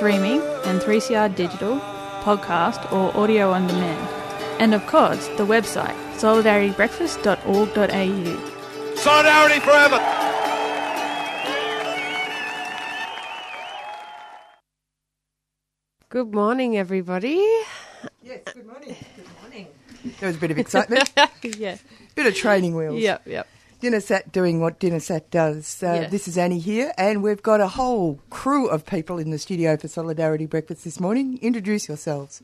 streaming and 3CR digital, podcast or audio on demand. And of course, the website, solidaritybreakfast.org.au. Solidarity forever. Good morning, everybody. Yes, good morning. Good morning. There was a bit of excitement, yeah. bit of training wheels. Yep, yep. Dinnersat doing what Dinner Dinnersat does. Uh, Yes. This is Annie here, and we've got a whole crew of people in the studio for Solidarity Breakfast this morning. Introduce yourselves.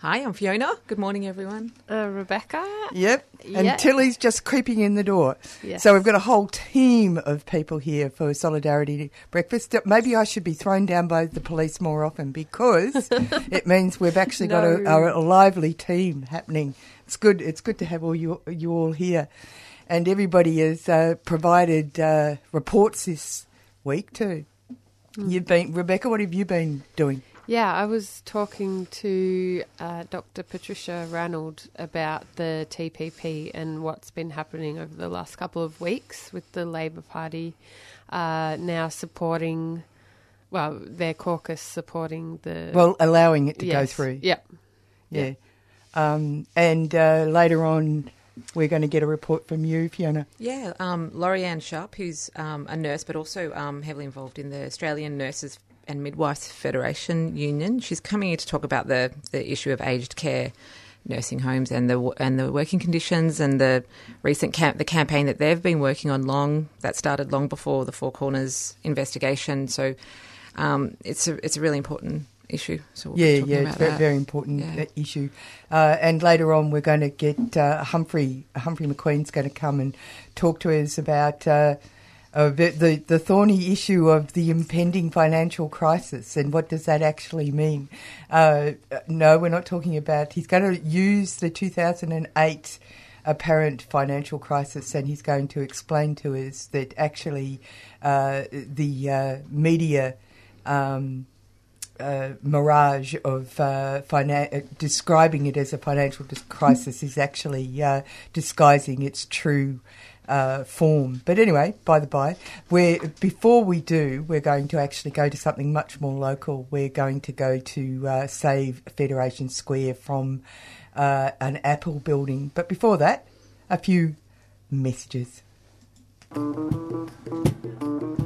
Hi, I'm Fiona. Good morning, everyone. Uh, Rebecca? Yep. And Yeah. Tilly's just creeping in the door. Yes. So we've got a whole team of people here for Solidarity Breakfast. Maybe I should be thrown down by the police more often because it means we've actually got a, a, a lively team happening. It's good. It's good to have all you you all here, and everybody has uh, provided uh, reports this week too. Hmm. You've been Rebecca. What have you been doing? Yeah, I was talking to uh, Dr. Patricia Ranald about the TPP and what's been happening over the last couple of weeks with the Labor Party uh, now supporting, well, their caucus supporting the. Well, allowing it to go through. Yep. Yeah. Um, and uh, later on, we're going to get a report from you, Fiona. Yeah, um, Lori-Anne Sharp, who's um, a nurse but also um, heavily involved in the Australian Nurses and Midwives Federation Union. She's coming here to talk about the, the issue of aged care nursing homes and the and the working conditions and the recent camp the campaign that they've been working on long that started long before the Four Corners investigation. So um, it's a it's a really important issue. So we'll Yeah, yeah, it's a very, very important Yeah. issue. Uh, and later on, we're going to get uh, Humphrey. Humphrey McQueen's going to come and talk to us about uh, uh, the, the the thorny issue of the impending financial crisis and what does that actually mean. Uh, no, we're not talking about. He's going to use the 2008 apparent financial crisis, and he's going to explain to us that actually uh, the uh, media. Um, uh, mirage of uh, finan- describing it as a financial crisis is actually uh, disguising its true uh, form. But anyway, by the by, we're, before we do, we're going to actually go to something much more local. We're going to go to uh, save Federation Square from uh, an Apple building. But before that, a few messages.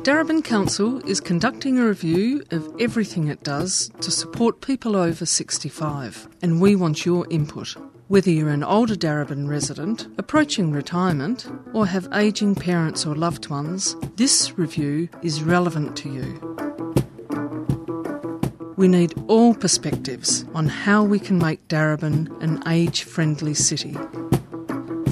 Darebin Council is conducting a review of everything it does to support people over 65, and we want your input. Whether you're an older Darebin resident, approaching retirement, or have ageing parents or loved ones, this review is relevant to you. We need all perspectives on how we can make Darebin an age friendly city.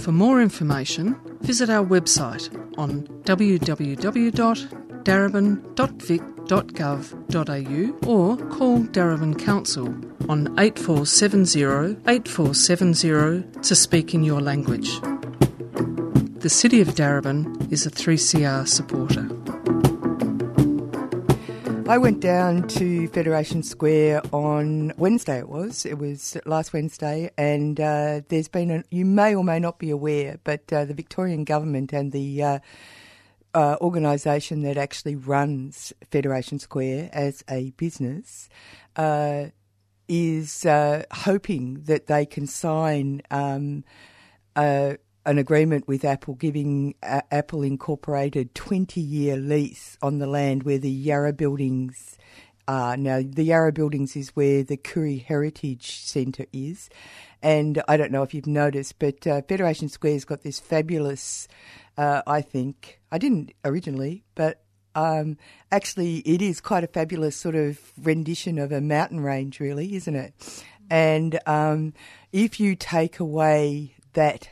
For more information, visit our website on www.darebin.vic.gov.au or call Darebin Council on 8470 8470 to speak in your language. The City of Darebin is a 3CR supporter. I went down to Federation Square on Wednesday. It was. It was last Wednesday, and uh, there's been. A, you may or may not be aware, but uh, the Victorian government and the uh, uh, organisation that actually runs Federation Square as a business uh, is uh, hoping that they can sign. Um, uh, an agreement with Apple giving uh, Apple Incorporated 20 year lease on the land where the Yarra buildings are. Now, the Yarra Buildings is where the Koori Heritage Centre is. And I don't know if you've noticed, but uh, Federation Square's got this fabulous, uh, I think, I didn't originally, but um, actually it is quite a fabulous sort of rendition of a mountain range, really, isn't it? And um, if you take away that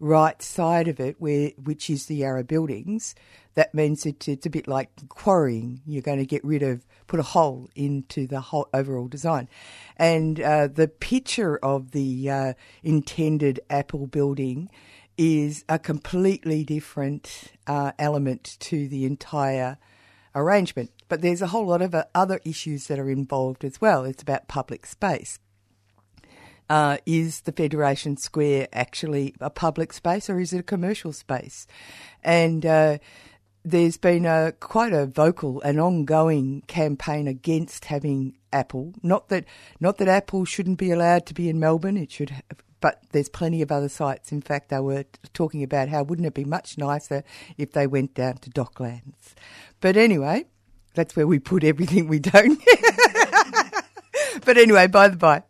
right side of it, where which is the Yarra buildings, that means it, it's a bit like quarrying. You're going to get rid of, put a hole into the whole overall design, and uh, the picture of the uh, intended Apple building is a completely different uh, element to the entire arrangement. But there's a whole lot of uh, other issues that are involved as well. It's about public space. Uh, is the Federation Square actually a public space or is it a commercial space? And uh, there's been a quite a vocal and ongoing campaign against having Apple. Not that not that Apple shouldn't be allowed to be in Melbourne. It should, have, but there's plenty of other sites. In fact, they were talking about how wouldn't it be much nicer if they went down to Docklands. But anyway, that's where we put everything we don't. but anyway, by the by.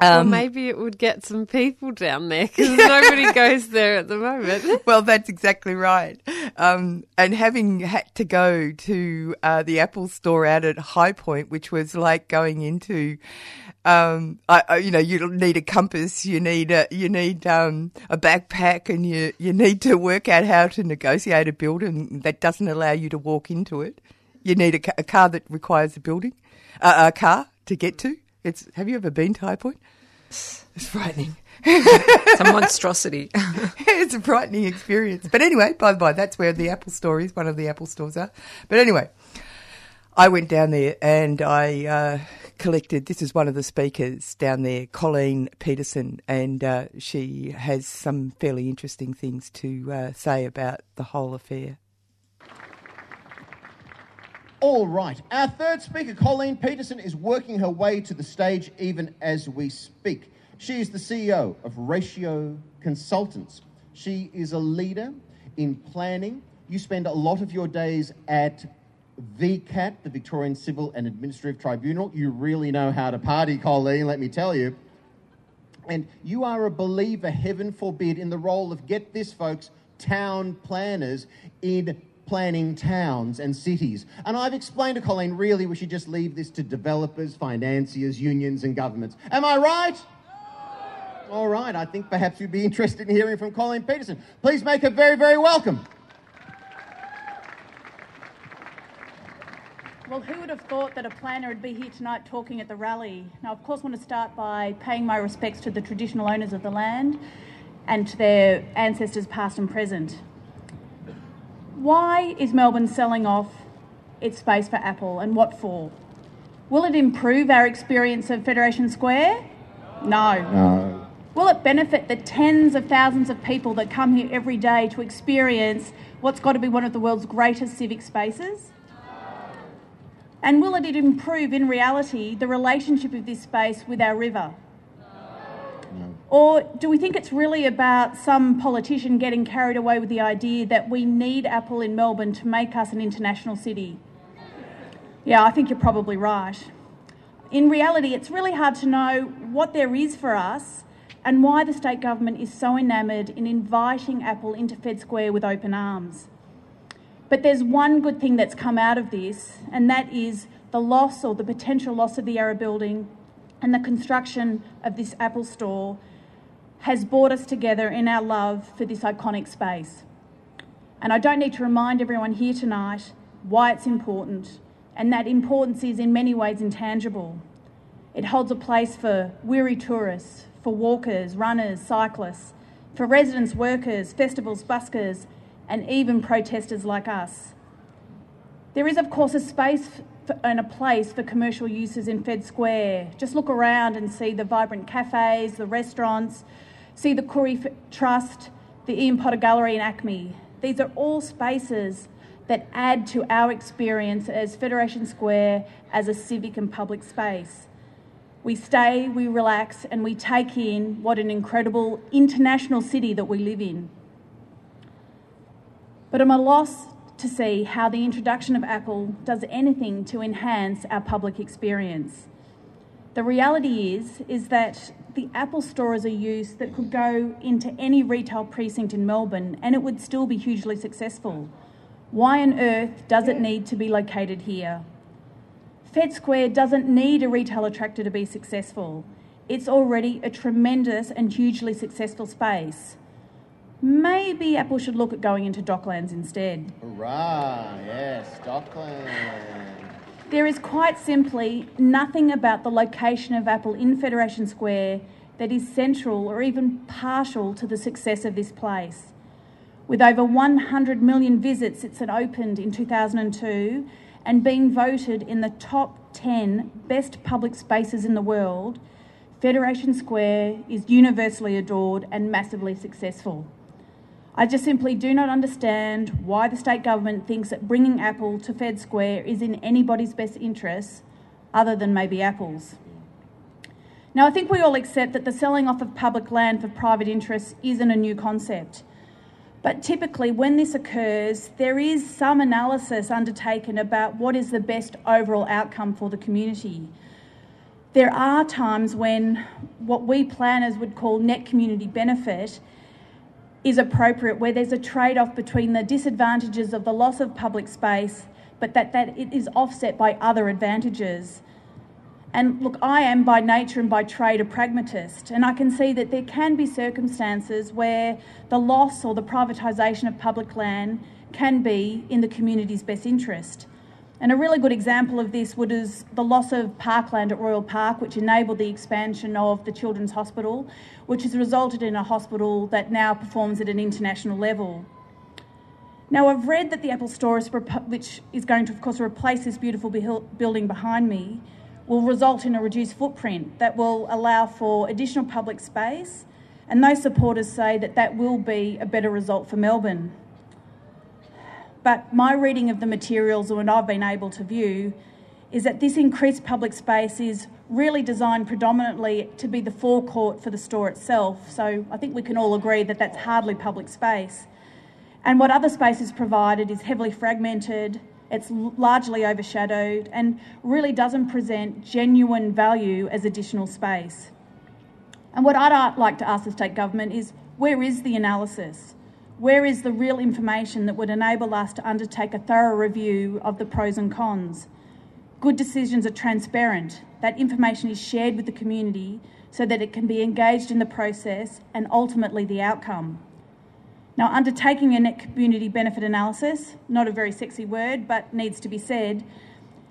Well, Um, maybe it would get some people down there because nobody goes there at the moment. well, that's exactly right. Um, and having had to go to uh, the Apple store out at High Point, which was like going into, um, I, I, you know, you need a compass, you need a, you need um, a backpack, and you you need to work out how to negotiate a building that doesn't allow you to walk into it. You need a, a car that requires a building, uh, a car to get to. It's. Have you ever been to High Point? It's frightening. It's a monstrosity. it's a frightening experience. But anyway, by the by, that's where the Apple store is. One of the Apple stores are. But anyway, I went down there and I uh, collected. This is one of the speakers down there, Colleen Peterson, and uh, she has some fairly interesting things to uh, say about the whole affair. All right. Our third speaker, Colleen Peterson, is working her way to the stage even as we speak. She is the CEO of Ratio Consultants. She is a leader in planning. You spend a lot of your days at VCAT, the Victorian Civil and Administrative Tribunal. You really know how to party, Colleen, let me tell you. And you are a believer, heaven forbid, in the role of, get this, folks, town planners in planning towns and cities. And I've explained to Colleen, really, we should just leave this to developers, financiers, unions, and governments. Am I right? All right, I think perhaps you'd be interested in hearing from Colleen Peterson. Please make her very, very welcome. Well, who would have thought that a planner would be here tonight talking at the rally? Now, of course, I want to start by paying my respects to the traditional owners of the land and to their ancestors, past and present. Why is Melbourne selling off its space for Apple and what for? Will it improve our experience of Federation Square? No. No. Will it benefit the tens of thousands of people that come here every day to experience what's got to be one of the world's greatest civic spaces? And will it improve in reality the relationship of this space with our river? Or do we think it's really about some politician getting carried away with the idea that we need Apple in Melbourne to make us an international city? Yeah, I think you're probably right. In reality, it's really hard to know what there is for us and why the state government is so enamoured in inviting Apple into Fed Square with open arms. But there's one good thing that's come out of this, and that is the loss or the potential loss of the Yarra building and the construction of this Apple store has brought us together in our love for this iconic space. And I don't need to remind everyone here tonight why it's important, and that importance is in many ways intangible. It holds a place for weary tourists, for walkers, runners, cyclists, for residents, workers, festivals, buskers, and even protesters like us. There is, of course, a space and a place for commercial uses in Fed Square. Just look around and see the vibrant cafes, the restaurants, see the Koori Trust, the Ian Potter Gallery, and ACMI. These are all spaces that add to our experience as Federation Square as a civic and public space. We stay, we relax, and we take in what an incredible international city that we live in. But I'm a loss to see how the introduction of Apple does anything to enhance our public experience. The reality is is that the Apple store is a use that could go into any retail precinct in Melbourne and it would still be hugely successful. Why on earth does it need to be located here? Fed Square doesn't need a retail attractor to be successful. It's already a tremendous and hugely successful space. Maybe Apple should look at going into Docklands instead. Hurrah! Yes, Docklands. There is quite simply nothing about the location of Apple in Federation Square that is central or even partial to the success of this place. With over 100 million visits since it opened in 2002 and being voted in the top 10 best public spaces in the world, Federation Square is universally adored and massively successful. I just simply do not understand why the state government thinks that bringing Apple to Fed Square is in anybody's best interests other than maybe Apple's. Now, I think we all accept that the selling off of public land for private interests isn't a new concept. But typically, when this occurs, there is some analysis undertaken about what is the best overall outcome for the community. There are times when what we planners would call net community benefit is appropriate, where there's a trade off between the disadvantages of the loss of public space, but that, that it is offset by other advantages. And look, I am by nature and by trade a pragmatist, and I can see that there can be circumstances where the loss or the privatisation of public land can be in the community's best interest. And a really good example of this is the loss of parkland at Royal Park, which enabled the expansion of the Children's Hospital, which has resulted in a hospital that now performs at an international level. Now, I've read that the Apple Store, is, which is going to, of course, replace this beautiful building behind me, will result in a reduced footprint that will allow for additional public space, and those supporters say that that will be a better result for Melbourne. But my reading of the materials and I've been able to view is that this increased public space is really designed predominantly to be the forecourt for the store itself. So I think we can all agree that that's hardly public space. And what other space is provided is heavily fragmented, it's largely overshadowed, and really doesn't present genuine value as additional space. And what I'd uh, like to ask the state government is where is the analysis? Where is the real information that would enable us to undertake a thorough review of the pros and cons? Good decisions are transparent. That information is shared with the community so that it can be engaged in the process and ultimately the outcome. Now, undertaking a net community benefit analysis, not a very sexy word, but needs to be said,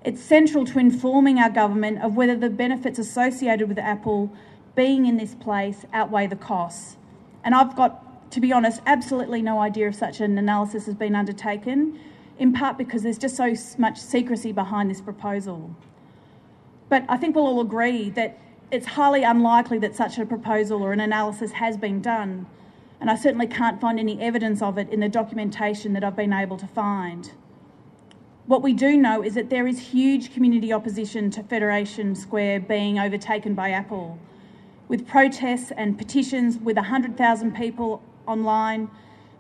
it's central to informing our government of whether the benefits associated with Apple being in this place outweigh the costs. And I've got to be honest, absolutely no idea if such an analysis has been undertaken, in part because there's just so much secrecy behind this proposal. But I think we'll all agree that it's highly unlikely that such a proposal or an analysis has been done, and I certainly can't find any evidence of it in the documentation that I've been able to find. What we do know is that there is huge community opposition to Federation Square being overtaken by Apple, with protests and petitions with 100,000 people online,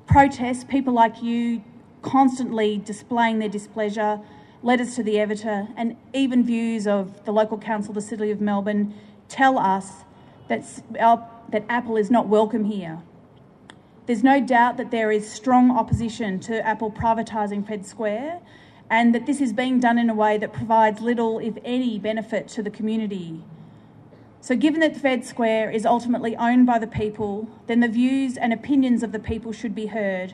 protests, people like you constantly displaying their displeasure, letters to the editor, and even views of the local council, the City of Melbourne, tell us that, that Apple is not welcome here. There's no doubt that there is strong opposition to Apple privatising Fed Square and that this is being done in a way that provides little, if any, benefit to the community. So, given that Fed Square is ultimately owned by the people, then the views and opinions of the people should be heard.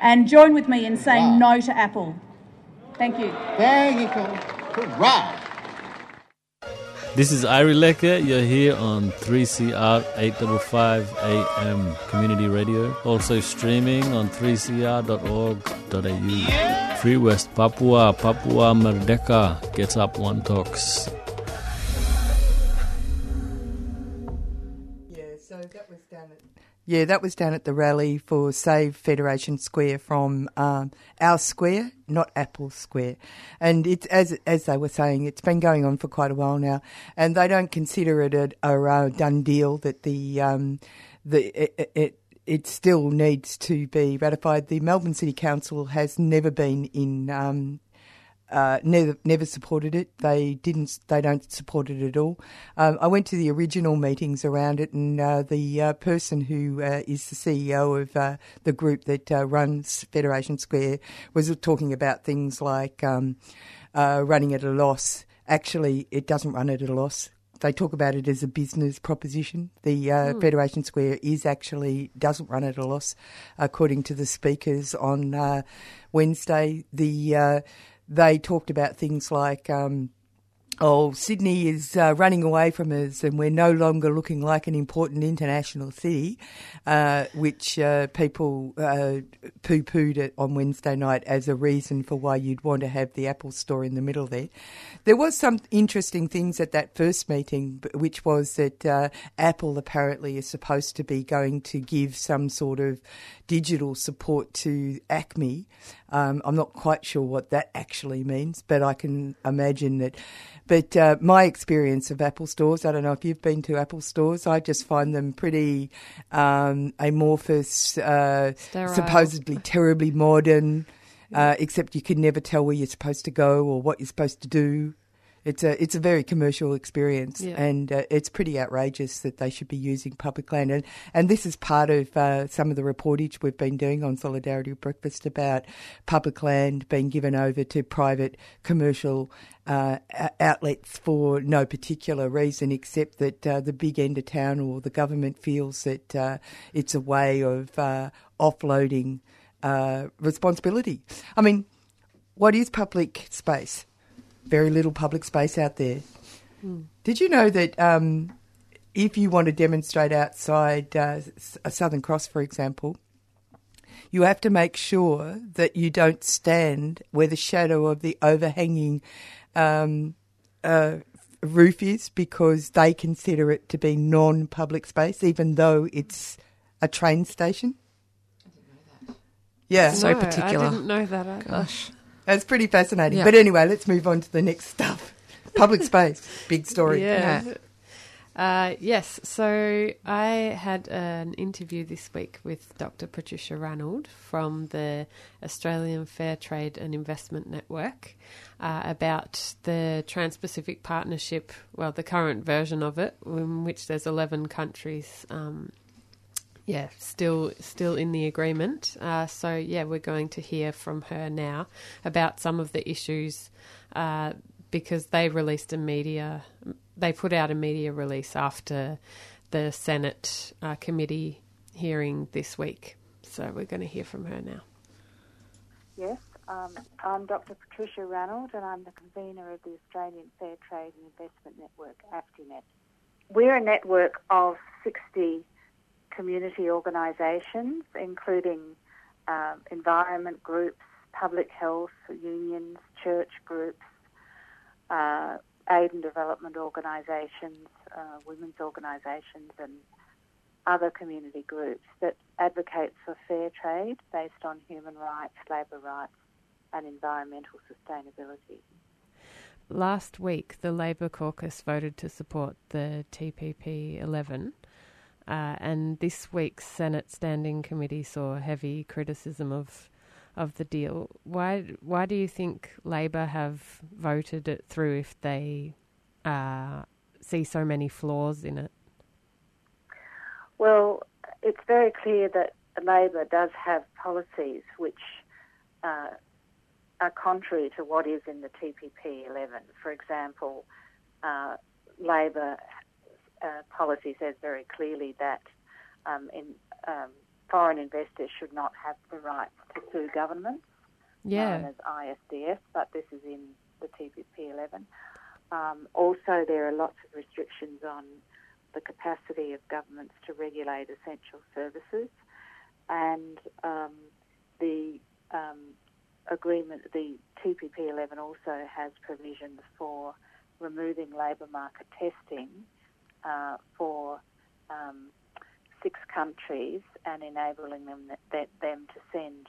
And join with me in saying wow. no to Apple. Thank you. Thank you. Hurrah! This is Iri Lecker. You're here on 3CR 855 AM Community Radio. Also streaming on 3cr.org.au. Free West Papua, Papua Merdeka gets up one talks. Yeah, that was down at the rally for Save Federation Square from um, our square, not Apple Square. And it's as as they were saying, it's been going on for quite a while now, and they don't consider it a, a, a done deal that the um, the it, it it still needs to be ratified. The Melbourne City Council has never been in. Um, uh, never never supported it. They didn't. They don't support it at all. Um, I went to the original meetings around it, and uh, the uh, person who uh, is the CEO of uh, the group that uh, runs Federation Square was talking about things like um, running at a loss. Actually, it doesn't run at a loss. They talk about it as a business proposition. The mm. Federation Square is actually doesn't run at a loss, according to the speakers on Wednesday. The they talked about things like, um, oh, Sydney is uh, running away from us and we're no longer looking like an important international city, uh, which uh, people uh, poo pooed it on Wednesday night as a reason for why you'd want to have the Apple store in the middle there. There was some interesting things at that first meeting, which was that uh, Apple apparently is supposed to be going to give some sort of digital support to ACMI. Um, I'm not quite sure what that actually means, but I can imagine that. But uh, my experience of Apple stores, I don't know if you've been to Apple stores, I just find them pretty um, amorphous, uh, supposedly terribly modern. Uh, except you can never tell where you're supposed to go or what you're supposed to do. It's a it's a very commercial experience, yeah. and uh, it's pretty outrageous that they should be using public land. And, and this is part of uh, some of the reportage we've been doing on Solidarity Breakfast about public land being given over to private commercial uh, outlets for no particular reason except that uh, the big end of town or the government feels that uh, it's a way of uh, offloading responsibility. I mean, what is public space? Very little public space out there. Mm. Did you know that um, if you want to demonstrate outside uh, a Southern Cross, for example, you have to make sure that you don't stand where the shadow of the overhanging um, uh, roof is because they consider it to be non public space, even though it's a train station? Yeah, so particular. I didn't know that. Either. Gosh. It's pretty fascinating. Yeah. But anyway, let's move on to the next stuff. Public space, big story. Yeah. Uh, yes, so I had an interview this week with Dr. Patricia Ranald from the Australian Fair Trade and Investment Network uh, about the Trans Pacific Partnership, well, the current version of it, in which there's 11 countries um, yeah, still still in the agreement. Uh, so yeah, we're going to hear from her now about some of the issues uh, because they released a media, they put out a media release after the Senate uh, committee hearing this week. So we're going to hear from her now. Yes, um, I'm Dr. Patricia Ranald, and I'm the convener of the Australian Fair Trade and Investment Network, AFTINET. We're a network of 60 community organisations, including um, environment groups, public health unions, church groups, uh, aid and development organisations, uh, women's organisations, and other community groups that advocate for fair trade based on human rights, labour rights, and environmental sustainability. Last week, the Labor caucus voted to support the TPP 11. Uh, and this week's Senate Standing Committee saw heavy criticism of of the deal. Why why do you think Labor have voted it through if they uh, see so many flaws in it? Well, it's very clear that Labor does have policies which uh, are contrary to what is in the TPP 11. For example, uh, Labor uh, policy says very clearly that um, in, um, foreign investors should not have the right to sue governments, yeah. known as ISDS, but this is in the TPP 11. Um, also, there are lots of restrictions on the capacity of governments to regulate essential services, and um, the um, agreement, the TPP 11 also has provisions for removing labour market testing uh, for um, six countries and enabling them that, that them to send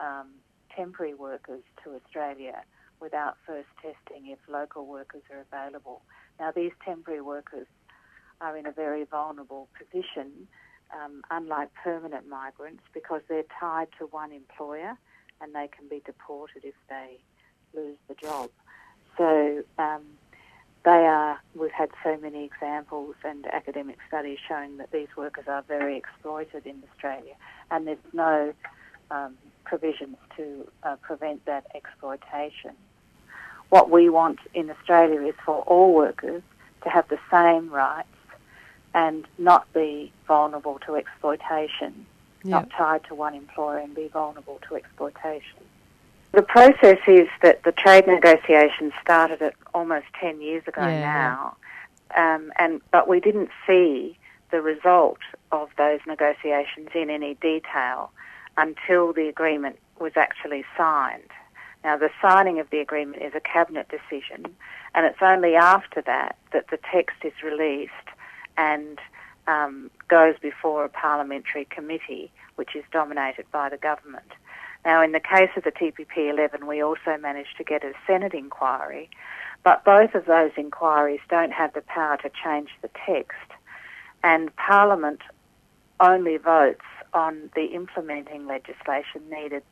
um, temporary workers to Australia without first testing if local workers are available. Now, these temporary workers are in a very vulnerable position um, unlike permanent migrants, because they're tied to one employer and they can be deported if they lose the job. So um, they are, we've had so many examples and academic studies showing that these workers are very exploited in Australia, and there's no um, provisions to uh, prevent that exploitation. What we want in Australia is for all workers to have the same rights and not be vulnerable to exploitation, not tied to one employer and be vulnerable to exploitation. The process is that the trade negotiations started at almost 10 years ago Yeah, now, um, and but we didn't see the result of those negotiations in any detail until the agreement was actually signed. Now, the signing of the agreement is a cabinet decision, and it's only after that that the text is released and um, goes before a parliamentary committee, which is dominated by the government. Now, in the case of the TPP 11, we also managed to get a Senate inquiry, but both of those inquiries don't have the power to change the text, and Parliament only votes on the implementing legislation needed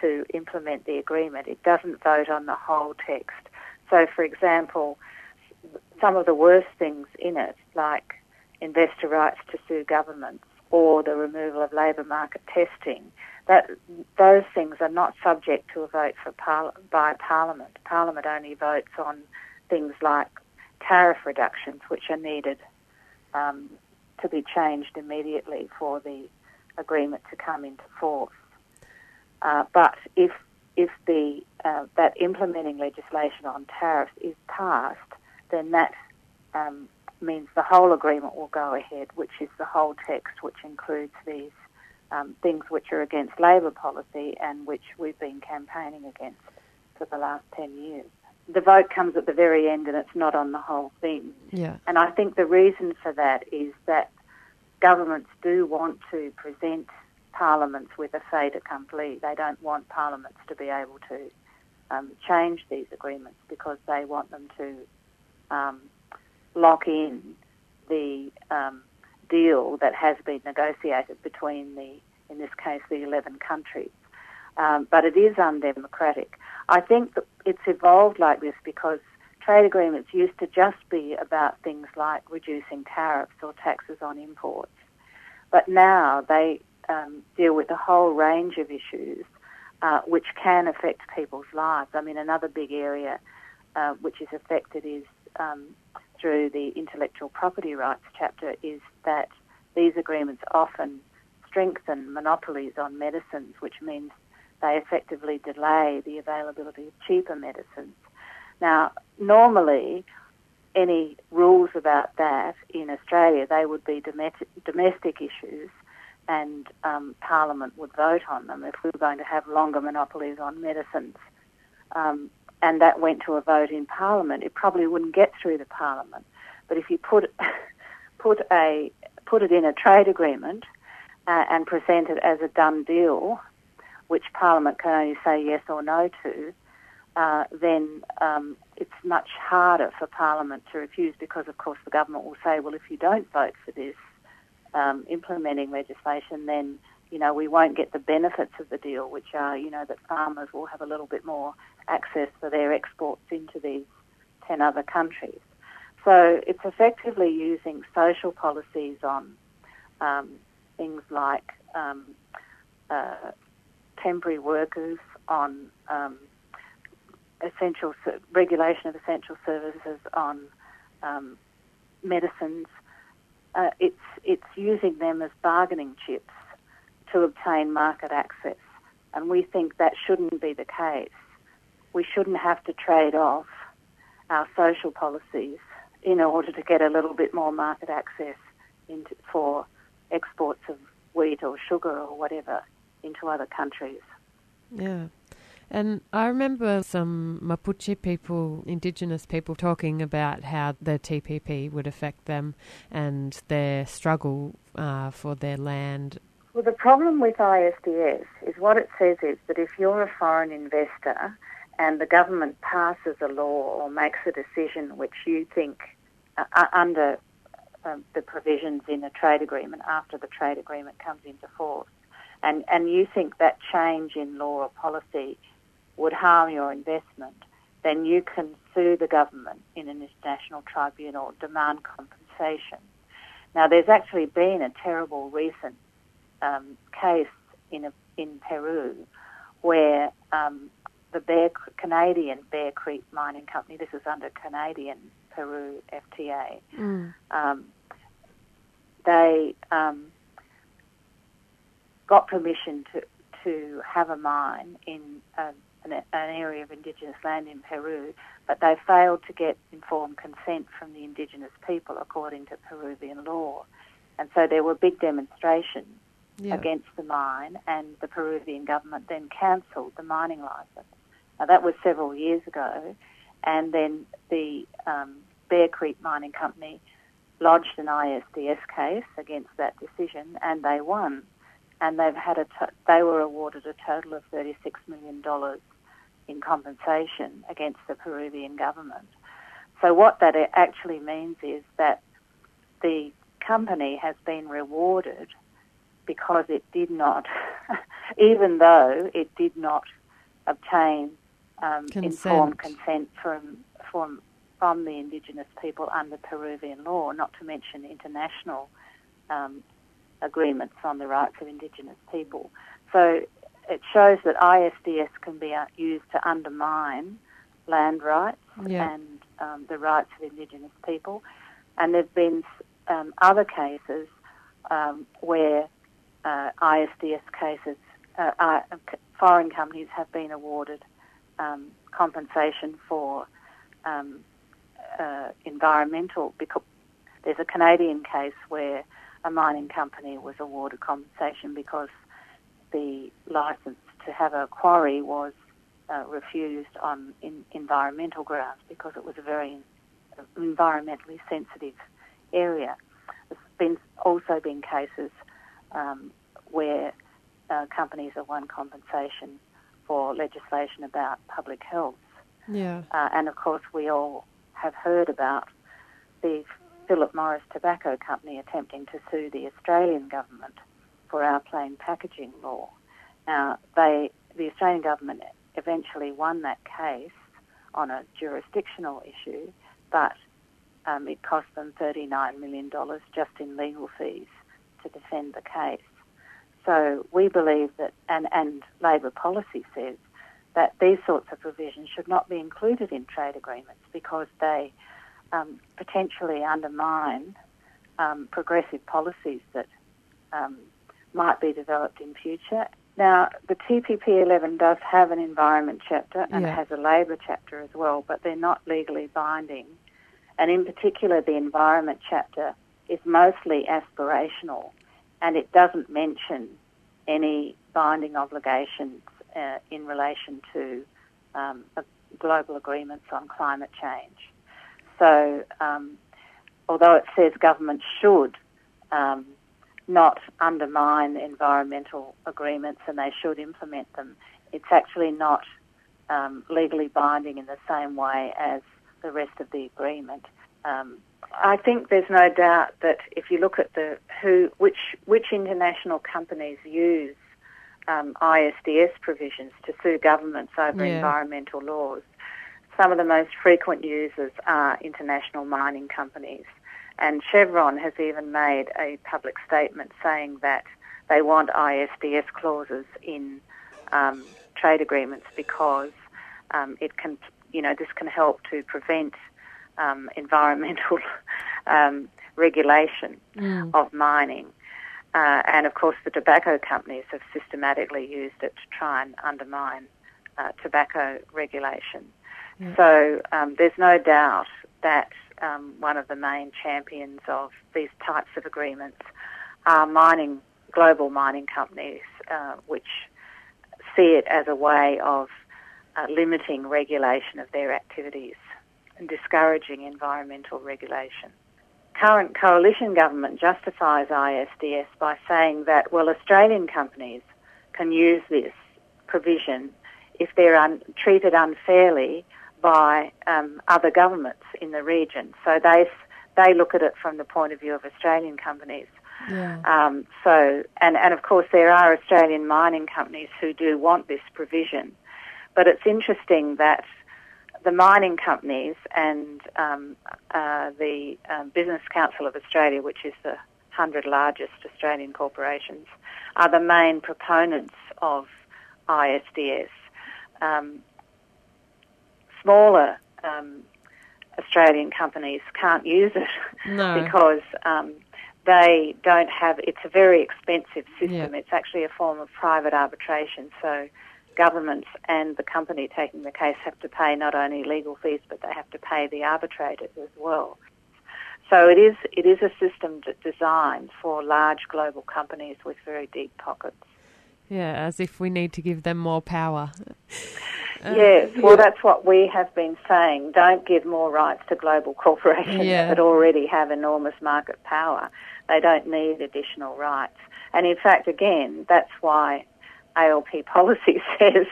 to implement the agreement. It doesn't vote on the whole text. So, for example, some of the worst things in it, like investor rights to sue governments or the removal of labour market testing, that those things are not subject to a vote for par- by Parliament. Parliament only votes on things like tariff reductions, which are needed um, to be changed immediately for the agreement to come into force. Uh, but if if the uh, that implementing legislation on tariffs is passed, then that um, means the whole agreement will go ahead, which is the whole text, which includes these um, things which are against Labor policy and which we've been campaigning against for the last 10 years. The vote comes at the very end and it's not on the whole thing. Yeah. And I think the reason for that is that governments do want to present parliaments with a fait accompli. They don't want parliaments to be able to um, change these agreements because they want them to um, lock in the um, deal that has been negotiated between the, in this case, the 11 countries. Um, but it is undemocratic. I think that it's evolved like this because trade agreements used to just be about things like reducing tariffs or taxes on imports. But now they um, deal with a whole range of issues uh, which can affect people's lives. I mean, another big area uh, which is affected is um, through the intellectual property rights chapter is that these agreements often strengthen monopolies on medicines, which means they effectively delay the availability of cheaper medicines. Now, normally, any rules about that in Australia, they would be domestic, issues and um, Parliament would vote on them if we were going to have longer monopolies on medicines. Um, and that went to a vote in Parliament, it probably wouldn't get through the Parliament. But if you put put a put it in a trade agreement uh, and present it as a done deal, which Parliament can only say yes or no to, uh, then um, it's much harder for Parliament to refuse because, of course, the government will say, well, if you don't vote for this um, implementing legislation, then you know we won't get the benefits of the deal, which are you know that farmers will have a little bit more access for their exports into these ten other countries. So it's effectively using social policies on um, things like um, uh, temporary workers, on um, essential regulation of essential services, on um, medicines. Uh, it's it's using them as bargaining chips to obtain market access, and we think that shouldn't be the case. We shouldn't have to trade off our social policies in order to get a little bit more market access into, for exports of wheat or sugar or whatever into other countries. Yeah. And I remember some Mapuche people, indigenous people, talking about how the TPP would affect them and their struggle uh, for their land. Well, the problem with ISDS is what it says is that if you're a foreign investor and the government passes a law or makes a decision which you think uh, uh, under um, the provisions in a trade agreement after the trade agreement comes into force, and, and you think that change in law or policy would harm your investment, then you can sue the government in an international tribunal, demand compensation. Now, there's actually been a terrible recent um, case in a, in Peru where um, the Bear, Canadian Bear Creek Mining Company, this is under Canadian Peru FTA, Mm. um, they um, got permission to to have a mine in a, an, an area of indigenous land in Peru, but they failed to get informed consent from the indigenous people according to Peruvian law, and so there were big demonstrations Yeah. against the mine, and the Peruvian government then cancelled the mining license. Now that was several years ago, and then the um, Bear Creek Mining Company lodged an ISDS case against that decision, and they won. And they've had a they were awarded a total of thirty six million dollars in compensation against the Peruvian government. So what that actually means is that the company has been rewarded because it did not, even though it did not obtain um, informed consent from from from the indigenous people under Peruvian law, not to mention international um, agreements on the rights of indigenous people. So it shows that ISDS can be uh, used to undermine land rights Yeah. and um, the rights of indigenous people. And there've been um, other cases um, where uh, ISDS cases, uh, uh, foreign companies have been awarded um, compensation for um, uh, environmental. Because there's a Canadian case where a mining company was awarded compensation because the license to have a quarry was uh, refused on in environmental grounds because it was a very environmentally sensitive area. There's been also been cases um, where uh, companies have won compensation for legislation about public health. Yeah. Uh, and of course, we all have heard about the Philip Morris Tobacco Company attempting to sue the Australian government for our plain packaging law. Now, they, the Australian government eventually won that case on a jurisdictional issue, but um, it cost them $39 million just in legal fees to defend the case. So we believe that, and, and Labor policy says, that these sorts of provisions should not be included in trade agreements because they um, potentially undermine um, progressive policies that um, might be developed in future. Now, the TPP 11 does have an environment chapter and Yeah. has a labour chapter as well, but they're not legally binding. And in particular, the environment chapter is mostly aspirational and it doesn't mention any binding obligations uh, in relation to um, global agreements on climate change. So, um, although it says governments should um, not undermine environmental agreements and they should implement them, it's actually not um, legally binding in the same way as the rest of the agreement. I think there's no doubt that if you look at the who, which which international companies use um, ISDS provisions to sue governments over Yeah. environmental laws, some of the most frequent users are international mining companies. And Chevron has even made a public statement saying that they want ISDS clauses in um, trade agreements because um, it can, you know, this can help to prevent um, environmental um, regulation Mm. of mining. Uh, and of course, the tobacco companies have systematically used it to try and undermine uh, tobacco regulation. So um, there's no doubt that um, one of the main champions of these types of agreements are mining, global mining companies, uh, which see it as a way of uh, limiting regulation of their activities and discouraging environmental regulation. Current coalition government justifies ISDS by saying that, well, Australian companies can use this provision if they're un- treated unfairly by um, other governments in the region. So they they look at it from the point of view of Australian companies. Yeah. Um, so, and, and of course, there are Australian mining companies who do want this provision. But it's interesting that the mining companies and um, uh, the um, Business Council of Australia, which is the 100 largest Australian corporations, are the main proponents of ISDS. Um, smaller um, Australian companies can't use it No. because um, they don't have. It's a very expensive system. It's actually a form of private arbitration. So governments and the company taking the case have to pay not only legal fees, but they have to pay the arbitrators as well. So it is it is a system designed for large global companies with very deep pockets. Yeah, as if we need to give them more power. Uh, yes, well, that's what we have been saying. Don't give more rights to global corporations Yeah. that already have enormous market power. They don't need additional rights. And in fact, again, that's why ALP policy says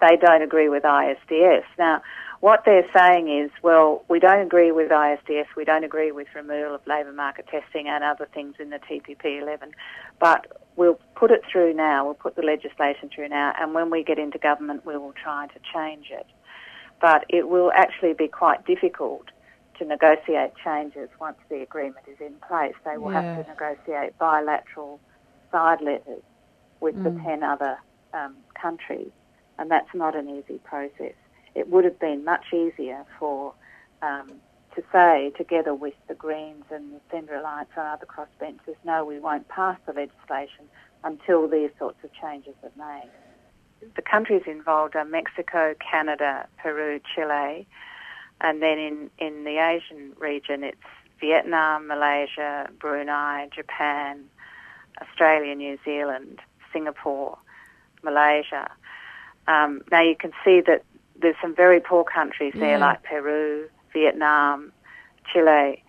they don't agree with ISDS. Now, what they're saying is, well, we don't agree with ISDS, we don't agree with removal of labour market testing and other things in the TPP 11, but we'll put it through now, we'll put the legislation through now, and when we get into government, we will try to change it. But it will actually be quite difficult to negotiate changes once the agreement is in place. They will Yeah. have to negotiate bilateral side letters with the Mm. 10 other um, countries, and that's not an easy process. It would have been much easier for um, to say, together with the Greens and the Centre Alliance and other crossbenchers, no, we won't pass the legislation until these sorts of changes are made. The countries involved are Mexico, Canada, Peru, Chile, and then in, in the Asian region it's Vietnam, Malaysia, Brunei, Japan, Australia, New Zealand, Singapore, Malaysia. Um, now you can see that there's some very poor countries there Yeah. like Peru, Vietnam, Chile,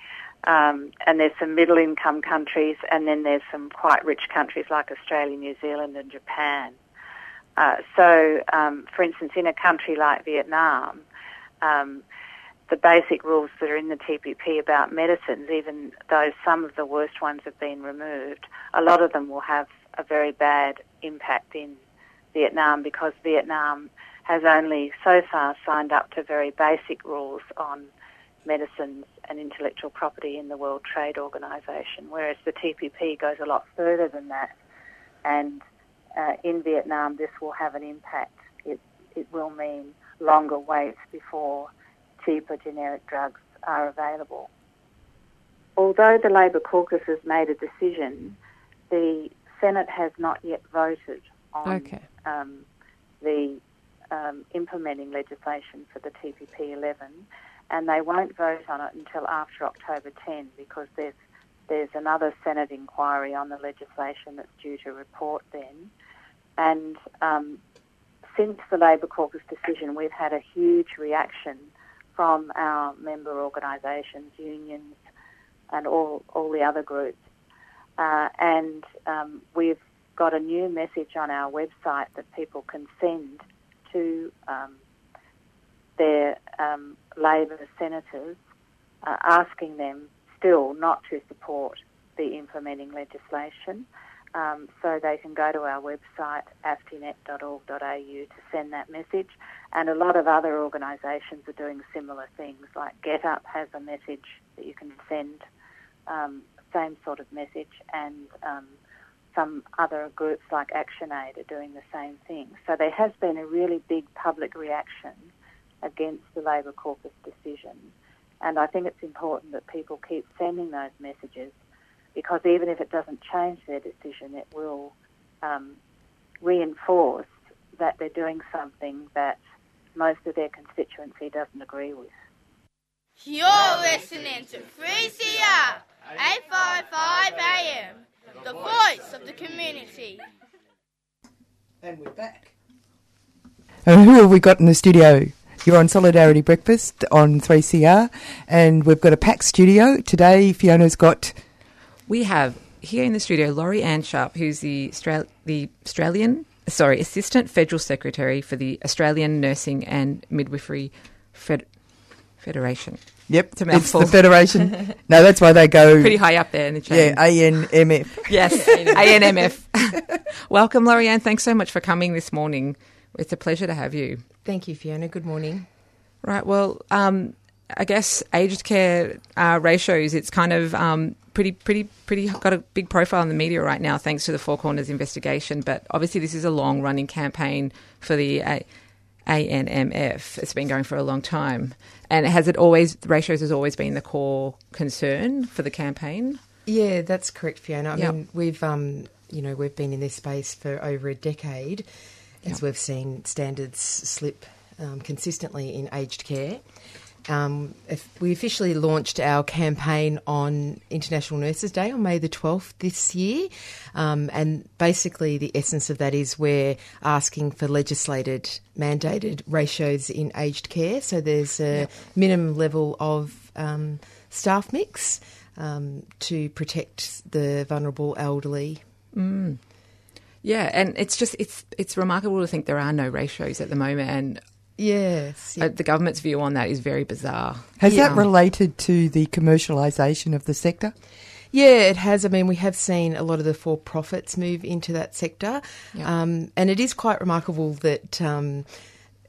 um, and there's some middle income countries, and then there's some quite rich countries like Australia, New Zealand, and Japan. Uh, so, um, for instance, in a country like Vietnam, um, the basic rules that are in the TPP about medicines, even though some of the worst ones have been removed, a lot of them will have a very bad impact in Vietnam because Vietnam has only so far signed up to very basic rules on medicines and intellectual property in the World Trade Organization, whereas the TPP goes a lot further than that. And uh, in Vietnam, this will have an impact. It, it will mean longer waits before cheaper generic drugs are available. Although the Labor caucus has made a decision, the Senate has not yet voted on Okay. um, the um, implementing legislation for the TPP 11, and they won't vote on it until after October 10 because there's there's another Senate inquiry on the legislation that's due to report then, and um, since the Labor caucus decision, we've had a huge reaction from our member organisations, unions, and all all the other groups, uh, and um, we've got a new message on our website that people can send to um, their um, Labor senators, uh, asking them still not to support the implementing legislation. Um, so they can go to our website, aftinet.org.au, to send that message. And a lot of other organisations are doing similar things, like GetUp has a message that you can send, um, same sort of message, and um, some other groups like ActionAid are doing the same thing. So there has been a really big public reaction against the Labor caucus decision. And I think it's important that people keep sending those messages because even if it doesn't change their decision, it will um, reinforce that they're doing something that most of their constituency doesn't agree with. You're listening to 3CR 855 AM, the voice of the community. And we're back. And who have we got in the studio? You're on Solidarity Breakfast on 3CR, and we've got a packed studio. Today, Fiona's got. We have here in the studio Lori-Anne Sharp, who's the, Austral- the Australian, sorry, Assistant Federal Secretary for the Australian Nursing and Midwifery Fed- Federation. Yep, It's a it's mouthful. the Federation. no, that's why they go Pretty high up there in the chain. Yeah, ANMF. Yes, ANMF. Welcome, Lori-Anne. Thanks so much for coming this morning. It's a pleasure to have you. Thank you, Fiona. Good morning. Right. Well, um, I guess aged care uh, ratios. It's kind of um, pretty, pretty, pretty got a big profile in the media right now, thanks to the Four Corners investigation. But obviously, this is a long-running campaign for the A- ANMF. It's been going for a long time, and has it always ratios has always been the core concern for the campaign. Yeah, that's correct, Fiona. I Yep. mean, we've um, you know, we've been in this space for over a decade, as Yep. we've seen standards slip um, consistently in aged care. Um, if we officially launched our campaign on International Nurses Day on May the 12th this year. Um, and basically, the essence of that is we're asking for legislated, mandated ratios in aged care. So there's a minimum level of um, staff mix um, to protect the vulnerable elderly. Mm. Yeah, and it's just it's it's remarkable to think there are no ratios at the moment, and yes, uh, the government's view on that is very bizarre. Has Yeah. that related to the commercialisation of the sector? Yeah, it has. I mean, we have seen a lot of the for profits move into that sector. Um, and it is quite remarkable that um,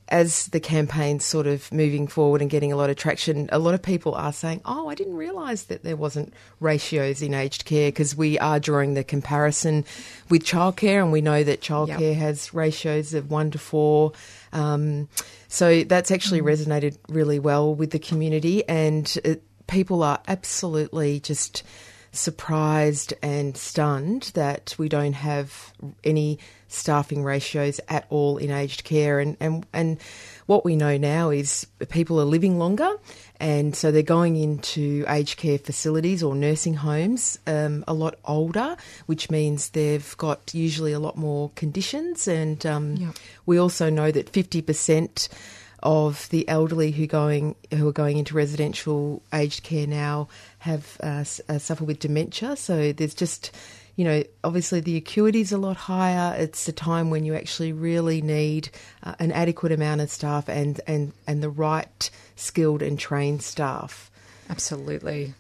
as the campaign's sort of moving forward and getting a lot of traction, a lot of people are saying, oh, I didn't realise that there wasn't ratios in aged care because we are drawing the comparison with childcare and we know that childcare has ratios of one to four. Um, so that's actually resonated really well with the community and it, people are absolutely just surprised and stunned that we don't have any staffing ratios at all in aged care. And, and and what we know now is people are living longer and so they're going into aged care facilities or nursing homes um, a lot older which means they've got usually a lot more conditions and um, Yep. we also know that 50% of the elderly who going who are going into residential aged care now have uh, uh, suffer with dementia. So there's just you know obviously the acuity is a lot higher. It's a time when you actually really need uh, an adequate amount of staff and and and the right skilled and trained staff. Absolutely.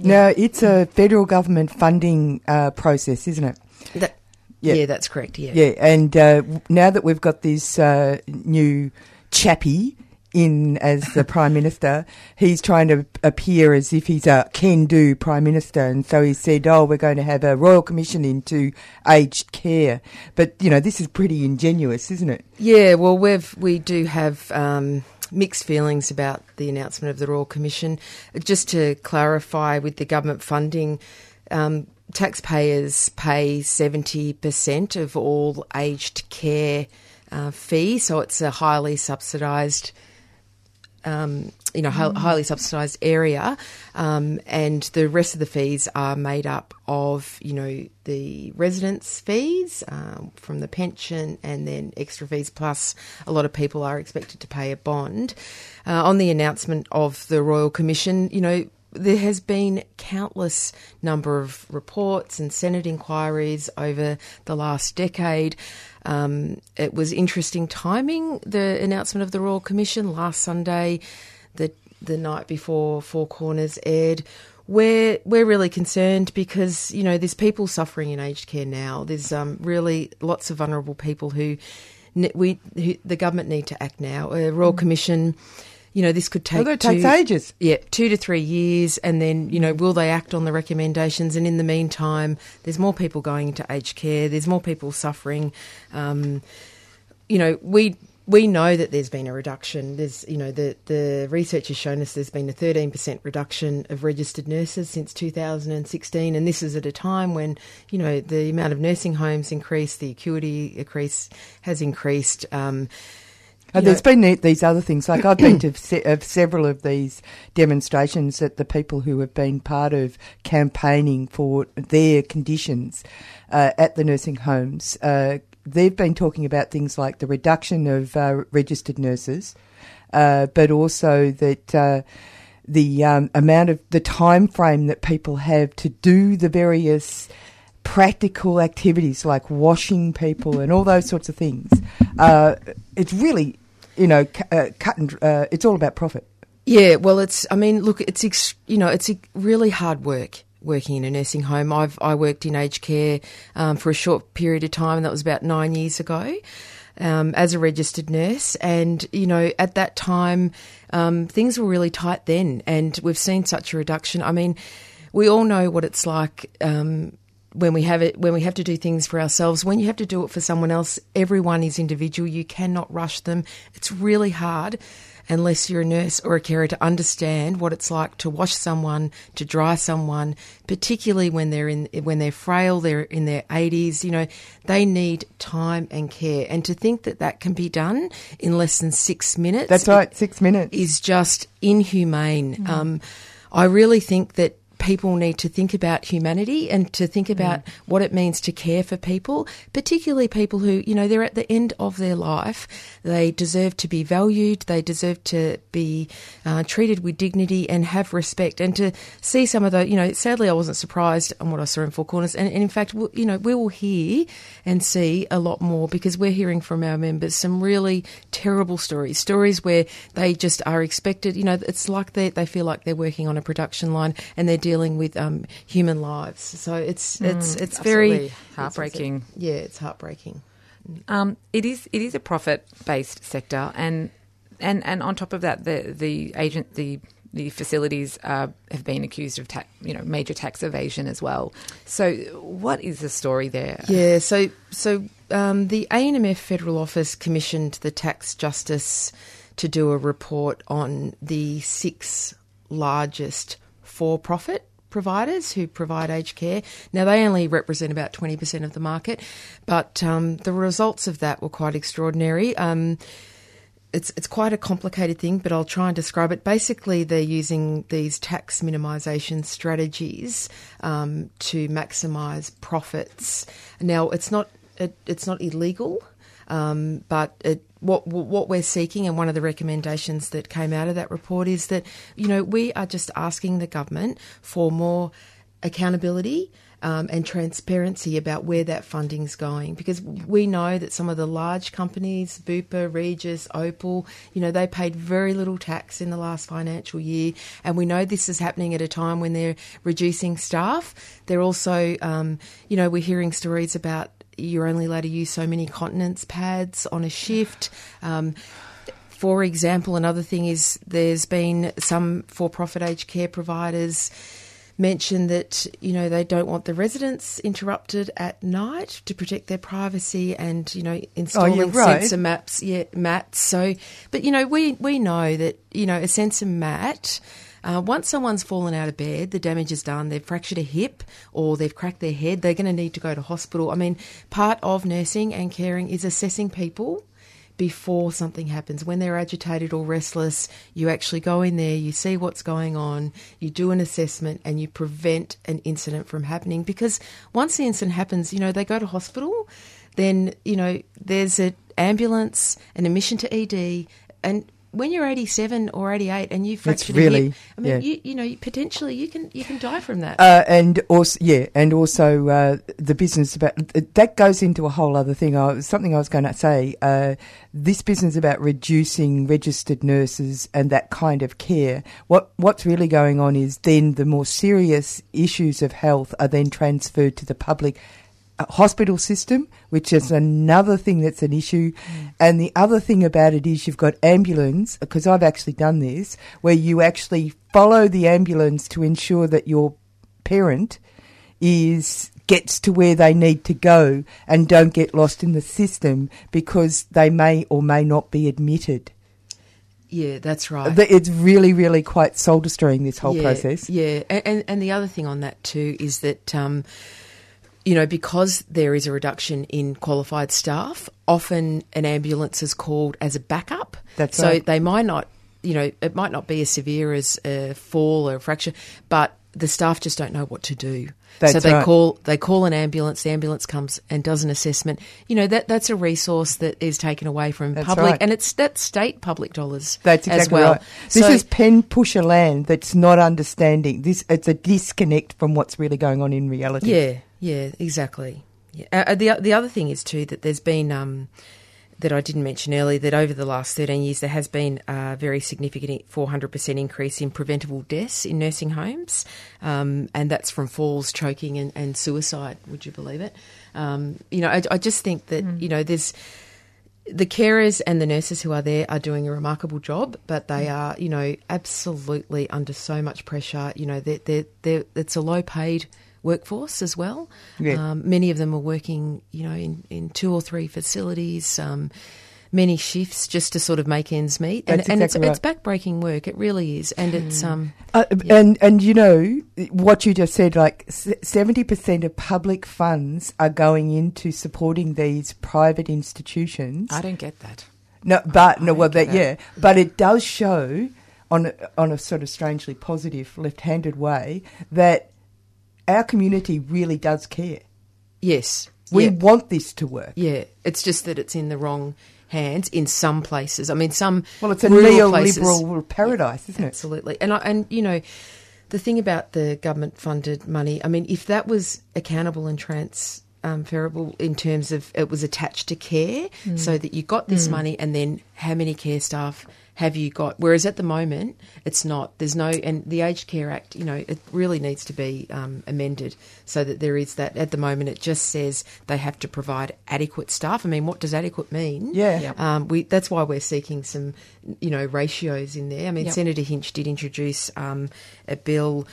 Now, it's a federal government funding uh, process, isn't it? That, yeah. that's correct. Yeah. Yeah, and uh, now that we've got this uh, new chappie in as the prime minister, he's trying to appear as if he's a can-do prime minister, and so he said, "Oh, we're going to have a royal commission into aged care." But you know, this is pretty ingenuous, isn't it? Yeah, well, we've we do have um, mixed feelings about the announcement of the Royal Commission. Just to clarify, with the government funding, um, taxpayers pay seventy percent of all aged care uh, fee, so it's a highly subsidised um, you know, Mm. highly subsidised area, um, and the rest of the fees are made up of, you know, the residence fees um, from the pension, and then extra fees. Plus, a lot of people are expected to pay a bond. Uh, on the announcement of the Royal Commission, you know. There has been countless number of reports and Senate inquiries over the last decade. Um, it was interesting timing, the announcement of the Royal Commission last Sunday, the the night before Four Corners aired. We're we're really concerned because you know there's people suffering in aged care now. There's um, really lots of vulnerable people who we who, the government need to act now. A Royal Commission. You know, this could take Although it takes two- ages. yeah, two to three years, and then you know, will they act on the recommendations? And in the meantime, there's more people going into aged care. There's more people suffering. Um, you know, we we know that there's been a reduction. There's you know the the research has shown us there's been a 13% reduction of registered nurses since 2016, and this is at a time when you know the amount of nursing homes increased, the acuity increase has increased. Um, Uh, you there's know- been these other things. Like I've been to se- of several of these demonstrations that the people who have been part of campaigning for their conditions uh, at the nursing homes, uh, they've been talking about things like the reduction of uh, registered nurses, uh, but also that. Uh, the um, amount of the time frame that people have to do the various practical activities like washing people and all those sorts of things. Uh, it's really, you know, uh, cut and uh, it's all about profit. Yeah, well, it's. I mean, look, it's ex, you know, it's really hard work working in a nursing home. I've I worked in aged care um, for a short period of time, and that was about nine years ago. Um, as a registered nurse, and you know, at that time, um, things were really tight then, and we've seen such a reduction. I mean, we all know what it's like um, when we have it when we have to do things for ourselves when you have to do it for someone else everyone is individual. You cannot rush them. It's really hard unless you're a nurse or a carer to understand what it's like to wash someone to dry someone particularly when they're in when they're frail they're in their 80s you know they need time and care. And to think that that can be done in less than 6 minutes That's right 6 minutes. is just inhumane. Mm. um, I really think that people need to think about humanity and to think about mm. what it means to care for people, particularly people who, you know, they're at the end of their life. They deserve to be valued, they deserve to be uh, treated with dignity and have respect. And to see some of the, you know, sadly, I wasn't surprised on what I saw in Four Corners. And, and in fact, you know, we will hear and see a lot more because we're hearing from our members some really terrible stories, stories where they just are expected, you know, it's like they, they feel like they're working on a production line and they're dealing with um, human lives. So it's mm, it's it's very heartbreaking. It's, it's, yeah, it's heartbreaking. Um, it is it is a profit based sector, and and and on top of that, the the agent the the facilities uh, have been accused of ta- you know major tax evasion as well. So, what is the story there? Yeah, so so um, the ANMF Federal Office commissioned the Tax Justice to do a report on the six largest for profit providers who provide aged care. Now, they only represent about 20% of the market, but um, the results of that were quite extraordinary. Um, it's it's quite a complicated thing, but I'll try and describe it. Basically, they're using these tax minimisation strategies um, to maximise profits. Now, it's not it, it's not illegal, um, but it, what what we're seeking, and one of the recommendations that came out of that report is that you know we are just asking the government for more accountability. Um, and transparency about where that funding's going because we know that some of the large companies, Bupa, Regis, Opal, you know, they paid very little tax in the last financial year, and we know this is happening at a time when they're reducing staff. They're also, um, you know, we're hearing stories about you're only allowed to use so many continence pads on a shift. Um, for example, another thing is there's been some for profit aged care providers mention that you know they don't want the residents interrupted at night to protect their privacy and you know installing oh, right. sensor maps yeah mats so but you know we we know that you know a sensor mat uh, once someone's fallen out of bed, the damage is done, they've fractured a hip or they've cracked their head, they're going to need to go to hospital. I mean, part of nursing and caring is assessing people before something happens. When they're agitated or restless, you actually go in there, you see what's going on, you do an assessment, and you prevent an incident from happening. Because once the incident happens, you know, they go to hospital, then, you know, there's an ambulance, an admission to ED, and when you're 87 or 88 and you've fractured really, a hip, I mean, yeah. you, you know, potentially you can you can die from that. Uh, and also, yeah, and also uh, the business about that goes into a whole other thing. I, something I was going to say. Uh, this business about reducing registered nurses and that kind of care. What what's really going on is then the more serious issues of health are then transferred to the public hospital system, which is another thing that's an issue. Mm. And the other thing about it is you've got ambulance, because I've actually done this, where you actually follow the ambulance to ensure that your parent is gets to where they need to go and don't get lost in the system because they may or may not be admitted. Yeah, that's right. It's really, really quite soul destroying this whole yeah, process. Yeah, and, and, and the other thing on that too is that um, you know, because there is a reduction in qualified staff, often an ambulance is called as a backup. That's so right. they might not, you know, it might not be as severe as a fall or a fracture, but the staff just don't know what to do. That's so they right. call they call an ambulance. The ambulance comes and does an assessment. You know that that's a resource that is taken away from That's public, right. and it's that state public dollars. That's as well. right. This So- is pen pusher land that's not understanding. This it's a disconnect from what's really going on in reality. Yeah, yeah, exactly. Yeah. Uh, the the other thing is too that there's been um, that I didn't mention earlier that over the last 13 years there has been a very significant 400% increase in preventable deaths in nursing homes, um, and that's from falls, choking, and, and, suicide. Would you believe it? Um, you know, I, I, just think that you know there's the carers and the nurses who are there are doing a remarkable job, but they are, you know, absolutely under so much pressure. You know, they're, they're, they're, it's a low paid workforce as well. Yeah. Um, many of them are working, you know, in, in two or three facilities. Um, many shifts just to sort of make ends meet, and, That's and exactly it's, it's backbreaking work. It really is, and it's um, Uh, And and you know what you just said, like seventy percent of public funds are going into supporting these private institutions. I don't get that. No, but no, well, get that yeah, but it does show on a, on a sort of strangely positive, left-handed way that our community really does care. yes, We yeah. want this to work. Yeah, it's just that it's in the wrong hands in some places. I mean, some Well, it's a rural places- neoliberal paradise, isn't it? Absolutely, and I, and you know, the thing about the government funded money. I mean, if that was accountable and transferable in terms of it was attached to care, Mm. so that you got this Mm. money, and then how many care staff have you got? Whereas at the moment, it's not. There's no, and the Aged Care Act, you know, it really needs to be um, amended so that there is that. At the moment, it just says they have to provide adequate staff. I mean, what does adequate mean? Yeah. Yep. Um, we, that's why we're seeking some, you know, ratios in there. I mean, Yep. Senator Hinch did introduce um, a bill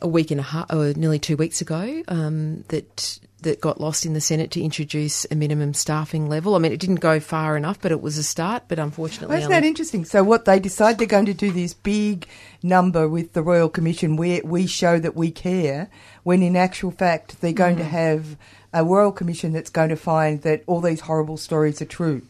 a week and a half, or nearly two weeks ago, um, that that got lost in the Senate to introduce a minimum staffing level. I mean, it didn't go far enough, but it was a start. But unfortunately, Well, isn't that interesting? So, what they decide they're going to do this big number with the Royal Commission where we show that we care, when in actual fact they're going to Mhm. have a Royal Commission that's going to find that all these horrible stories are true.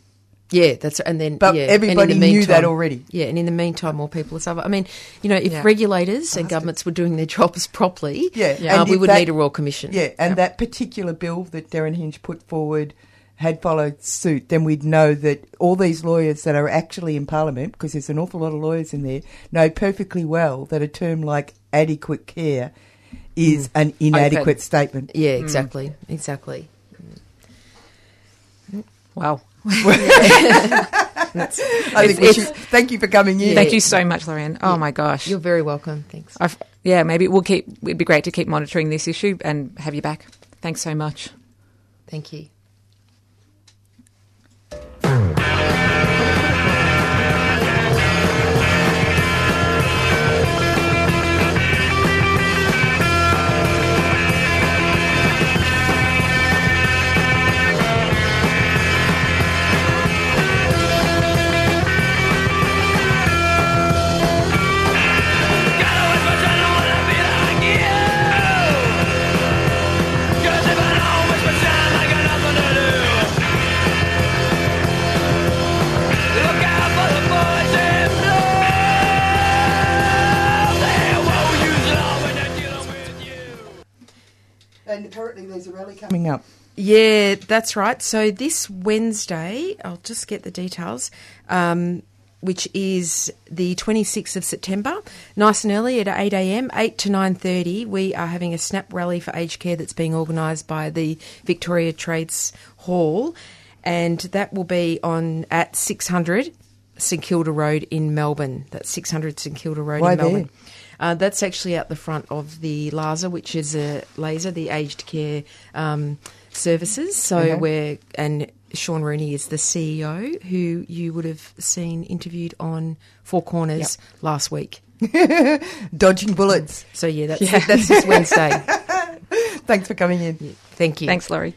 Yeah, that's and then But yeah, and everybody the knew that already. Yeah, and in the meantime, more people are suffering. I mean, you know, if Yeah. regulators and governments were doing their jobs properly, Yeah, uh, we would that- need a royal commission. Yeah, and that particular bill that Derryn Hinch put forward had followed suit, then we'd know that all these lawyers that are actually in Parliament, because there's an awful lot of lawyers in there, know perfectly well that a term like adequate care is Mm. an inadequate Open. statement. Yeah, exactly, exactly. Wow. That's- I think we It's- should, thank you for coming in. Thank you so much, Lorraine. Oh Yeah. my gosh, You're very welcome. Thanks. I've, yeah, maybe we'll keep. It'd be great to keep monitoring this issue and have you back. Thanks so much. Thank you. And apparently there's a rally coming up. Yeah, that's right. So this Wednesday, I'll just get the details, um, which is the 26th of September, nice and early at 8 a.m., 8 to 9.30, we are having a snap rally for aged care that's being organised by the Victoria Trades Hall, and that will be on at 600 St Kilda Road in Melbourne. That's 600 St Kilda Road Why in Melbourne. there? Uh, that's actually out the front of the LASA, which is a laser, the aged care um, services. So Uh-huh. we're and Sean Rooney is the CEO, who you would have seen interviewed on Four Corners last week. Dodging bullets. So yeah, that's Yeah. that's this Wednesday. Thanks for coming in. Thank you. Thanks, Lori.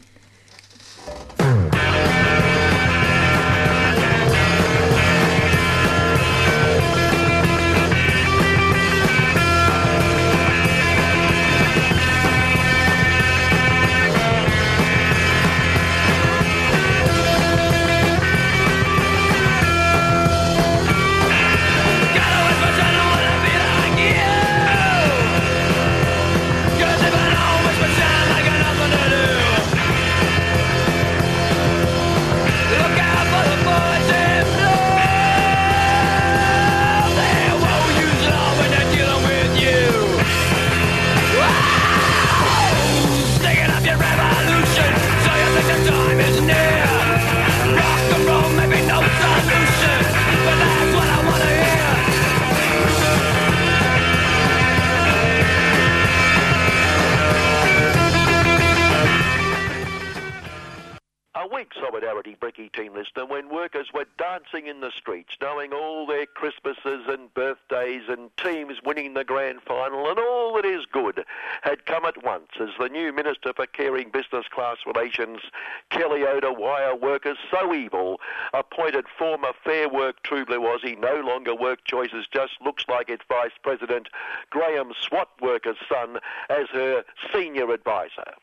Choices, just looks like it Vice President Graham SWAT Workers' son as her senior advisor.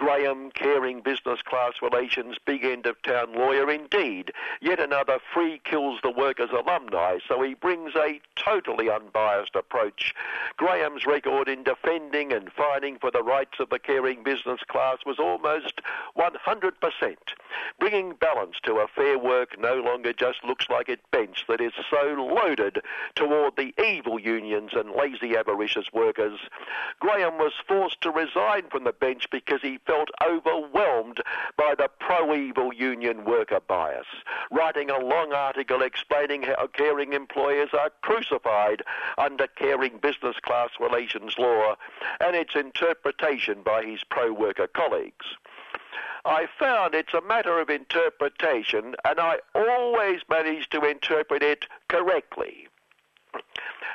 Graham, caring business class relations, big end of town lawyer indeed. Yet another free kills the workers alumni, so he brings a totally unbiased approach. Graham's record in defending and fighting for the rights of the caring business class was almost 100%. Bringing balance to a fair work no longer just looks like it bench that is so loaded toward the evil unions and lazy avaricious workers. Graham was forced to resign from the bench because he felt overwhelmed by the pro-evil union worker bias, writing a long article explaining how caring employers are crucified under caring business class relations law and its interpretation by his pro-worker colleagues. I found it's a matter of interpretation, and I always manage to interpret it correctly.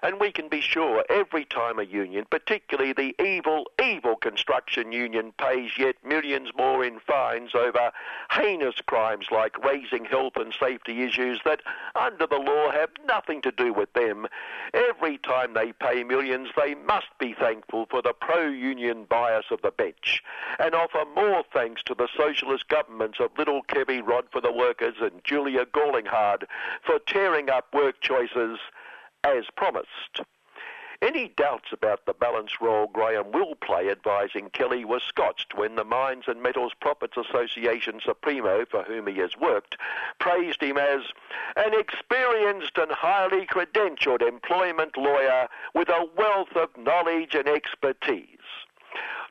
And we can be sure every time a union, particularly the evil, evil construction union, pays yet millions more in fines over heinous crimes like raising health and safety issues that, under the law, have nothing to do with them, every time they pay millions, they must be thankful for the pro-union bias of the bench and offer more thanks to the socialist governments of little Kevy Rod for the workers and Julia Gawlinghard for tearing up work choices as promised. Any doubts about the balance role Graham will play advising Kelly were scotched when the Mines and Metals Profits Association Supremo, for whom he has worked, praised him as an experienced and highly credentialed employment lawyer with a wealth of knowledge and expertise.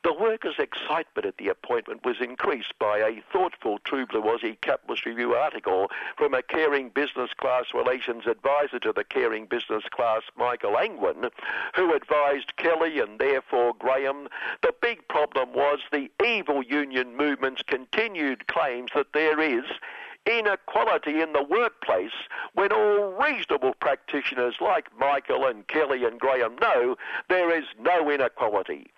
The workers' excitement at the appointment was increased by a thoughtful True Blue Aussie Capitalist Review article from a caring business class relations advisor to the caring business class, Michael Angwin, who advised Kelly and therefore Graham the big problem was the evil union movement's continued claims that there is inequality in the workplace when all reasonable practitioners like Michael and Kelly and Graham know there is no inequality.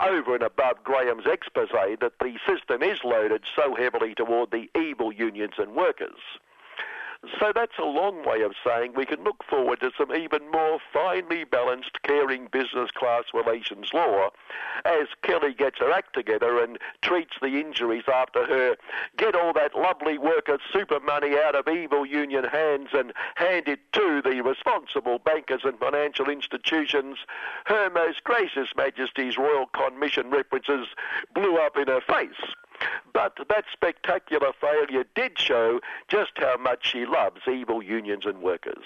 Over and above Graham's expose that the system is loaded so heavily toward the evil unions and workers. So that's a long way of saying we can look forward to some even more finely balanced, caring business class relations law as Kelly gets her act together and treats the injuries after her get all that lovely worker super money out of evil union hands and hand it to the responsible bankers and financial institutions. Her Most Gracious Majesty's Royal Commission references blew up in her face. But that spectacular failure did show just how much she loves evil unions and workers.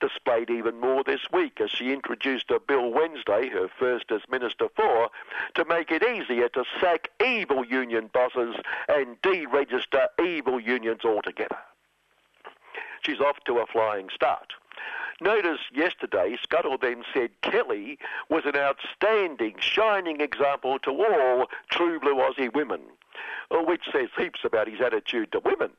Displayed even more this week as she introduced a bill Wednesday, her first as Minister for, to make it easier to sack evil union bosses and deregister evil unions altogether. She's off to a flying start. Notice yesterday, Scuttle then said Kelly was an outstanding, shining example to all true blue Aussie women, uh, which says heaps about his attitude to women.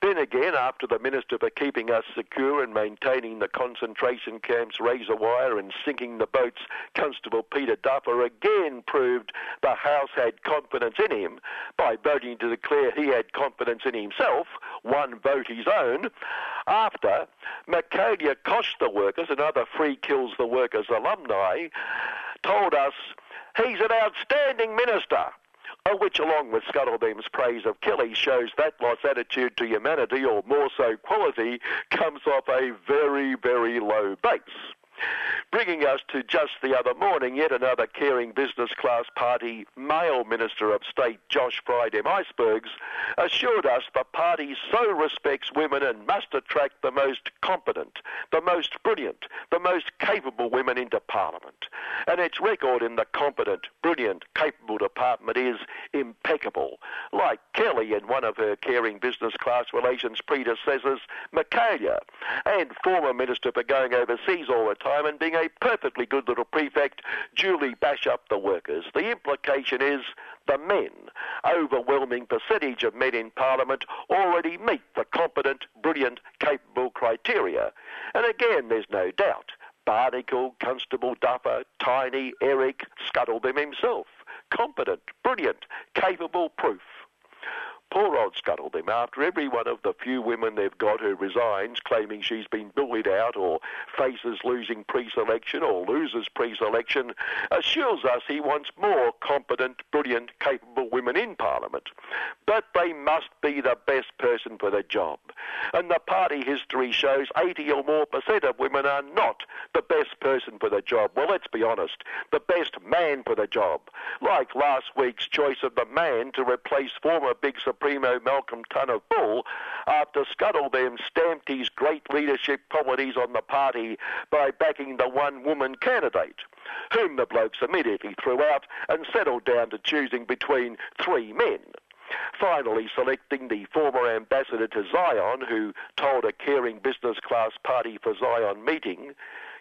Then again, after the Minister for keeping us secure and maintaining the concentration camps razor wire and sinking the boats, Constable Peter Duffer again proved the House had confidence in him. By voting to declare he had confidence in himself, one vote his own, after Michaelia Costa Workers, another Free Kills the Workers alumni, told us he's an outstanding minister which, along with Scuttlebeam's praise of Kelly, shows that lost attitude to humanity, or more so quality, comes off a very, very low base. Bringing us to just the other morning, yet another caring business class party male Minister of State, Josh Friday Icebergs, assured us the party so respects women and must attract the most competent, the most brilliant, the most capable women into Parliament. And its record in the competent, brilliant, capable department is impeccable, like Kelly and one of her caring business class relations predecessors, Michaelia, and former Minister for going overseas all the time time and being a perfectly good little prefect, duly bash up the workers. The implication is the men. Overwhelming percentage of men in Parliament already meet the competent, brilliant, capable criteria. And again, there's no doubt. Barnacle, Constable Duffer, Tiny, Eric, Scuttlebim himself. Competent, brilliant, capable proof. Poor old them after every one of the few women they've got who resigns claiming she's been bullied out or faces losing pre-selection or loses pre-selection, assures us he wants more competent, brilliant, capable women in Parliament. But they must be the best person for the job. And the party history shows 80 or more percent of women are not the best person for the job. Well, let's be honest, the best man for the job. Like last week's choice of the man to replace former Big Supremo Malcolm Turnbull Bull after Scuttlebim stamped his great leadership qualities on the party by backing the one-woman candidate, whom the blokes immediately threw out and settled down to choosing between three men. Finally, selecting the former ambassador to Zion, who told a caring business class party for Zion meeting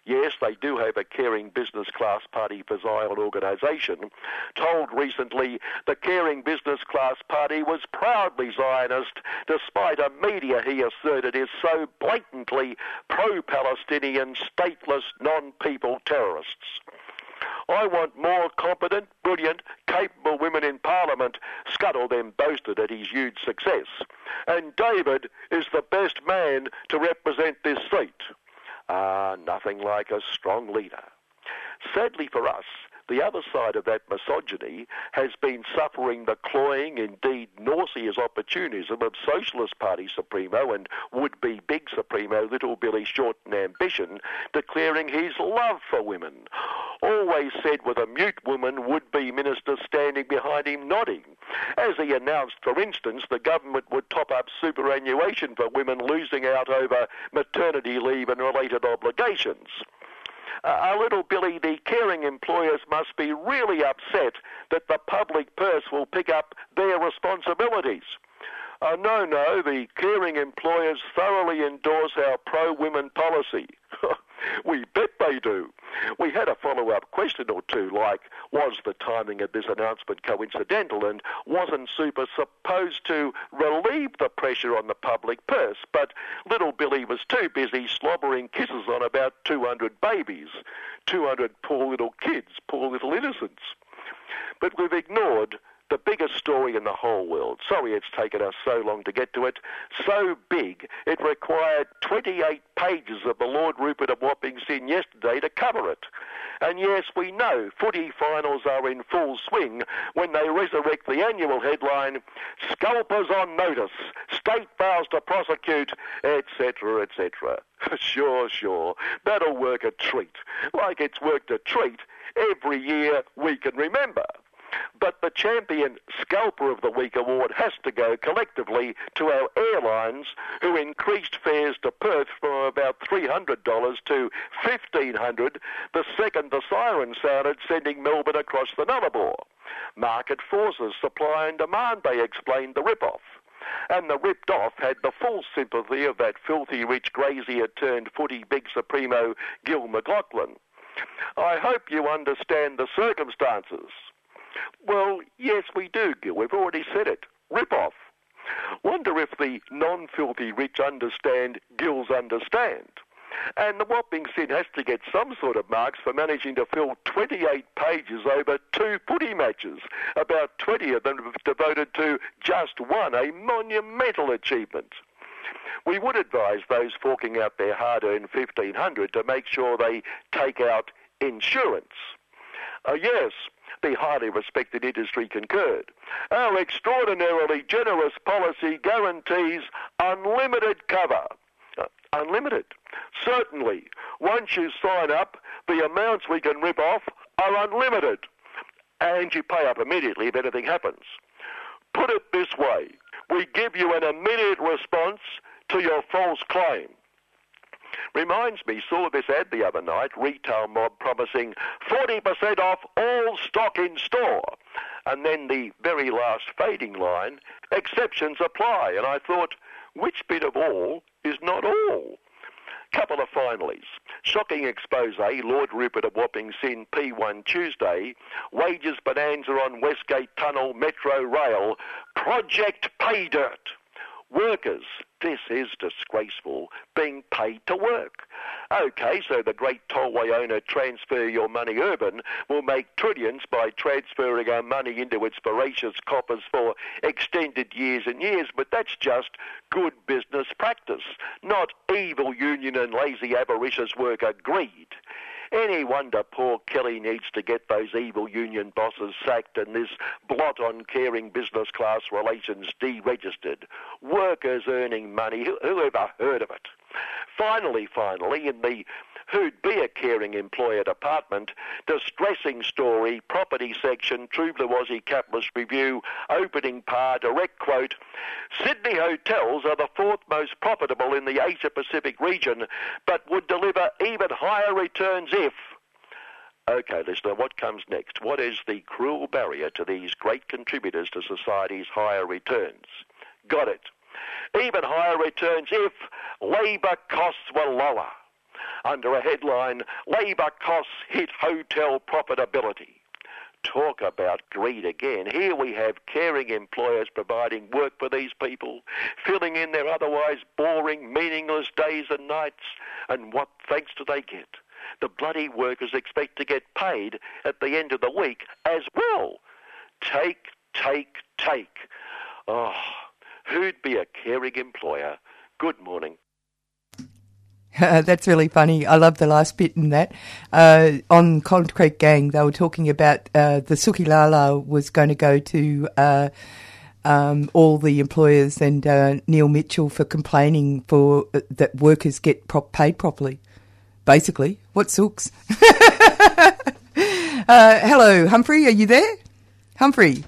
yes, they do have a caring business class party for Zion organisation, told recently the caring business class party was proudly Zionist, despite a media he asserted is so blatantly pro-Palestinian, stateless, non-people terrorists. I want more competent, brilliant, capable women in Parliament. Scuttlebim boasted at his huge success. And David is the best man to represent this seat. Ah, nothing like a strong leader. Sadly for us, the other side of that misogyny has been suffering the cloying, indeed nauseous opportunism of Socialist Party Supremo and would-be big Supremo Little Billy Shorten Ambition, declaring his love for women. Always said with a mute woman would-be minister standing behind him nodding. As he announced, for instance, the government would top up superannuation for women losing out over maternity leave and related obligations uh, a little Billy, the caring employers must be really upset that the public purse will pick up their responsibilities. Uh, no, no, the caring employers thoroughly endorse our pro-women policy. we bet they do. We had a follow-up question or two, like, was the timing of this announcement coincidental and wasn't Super supposed to relieve the pressure on the public purse? But little Billy was too busy slobbering kisses on about 200 babies, 200 poor little kids, poor little innocents. But we've ignored the biggest story in the whole world. Sorry it's taken us so long to get to it. So big, it required 28 pages of the Lord Rupert of Wapping Sin yesterday to cover it. And yes, we know footy finals are in full swing when they resurrect the annual headline, Scalpers on Notice, State Vows to Prosecute, etc., etc. sure, sure, that'll work a treat. Like it's worked a treat every year we can remember. But the champion Scalper of the Week award has to go collectively to our airlines who increased fares to Perth from about $300 to $1,500 the second the siren sounded sending Melbourne across the Nullarbor. Market forces, supply and demand, they explained the rip-off and the ripped off had the full sympathy of that filthy rich grazier turned footy big supremo Gil McLachlan. I hope you understand the circumstances. Well, yes, we do, Gil. We've already said it. Rip off. Wonder if the non-filthy rich understand Gil's understand. And the Whopping Sin has to get some sort of marks for managing to fill 28 pages over two footy matches, about 20 of them devoted to just one, a monumental achievement. We would advise those forking out their hard-earned 1500 to make sure they take out insurance. Uh, yes, the highly respected industry concurred. Our extraordinarily generous policy guarantees unlimited cover. Uh, unlimited. Certainly, once you sign up, the amounts we can rip off are unlimited. And you pay up immediately if anything happens. Put it this way we give you an immediate response to your false claim. Reminds me, saw this ad the other night, retail mob promising 40% off all stock in store. And then the very last fading line, exceptions apply. And I thought, which bit of all is not all? Couple of finalies. Shocking expose, Lord Rupert of Wapping Sin P1 Tuesday. Wages bonanza on Westgate Tunnel Metro Rail. Project Pay Dirt. Workers, this is disgraceful, being paid to work. Okay, so the great tollway owner Transfer Your Money Urban will make trillions by transferring our money into its voracious coffers for extended years and years, but that's just good business practice, not evil union and lazy avaricious worker greed. Any wonder poor Kelly needs to get those evil union bosses sacked and this blot on caring business class relations deregistered. Workers earning money, who, ever heard of it? Finally, finally, in the Who'd Be a Caring Employer Department, distressing story, property section, True Blue Aussie Capitalist Review, opening par, direct quote, Sydney hotels are the fourth most profitable in the Asia Pacific region, but would deliver even higher returns if Okay, listener, what comes next? What is the cruel barrier to these great contributors to society's higher returns? Got it. Even higher returns if labour costs were lower under a headline, Labour Costs Hit Hotel Profitability. Talk about greed again. Here we have caring employers providing work for these people, filling in their otherwise boring, meaningless days and nights. And what thanks do they get? The bloody workers expect to get paid at the end of the week as well. Take, take, take. Oh, who'd be a caring employer? Good morning. That's really funny. I love the last bit in that. Uh, on Concrete Gang, they were talking about uh, the Sukilala was going to go to uh, um, all the employers and uh, Neil Mitchell for complaining for uh, that workers get pro- paid properly. Basically, what sooks? Hello, Humphrey. Are you there, Humphrey?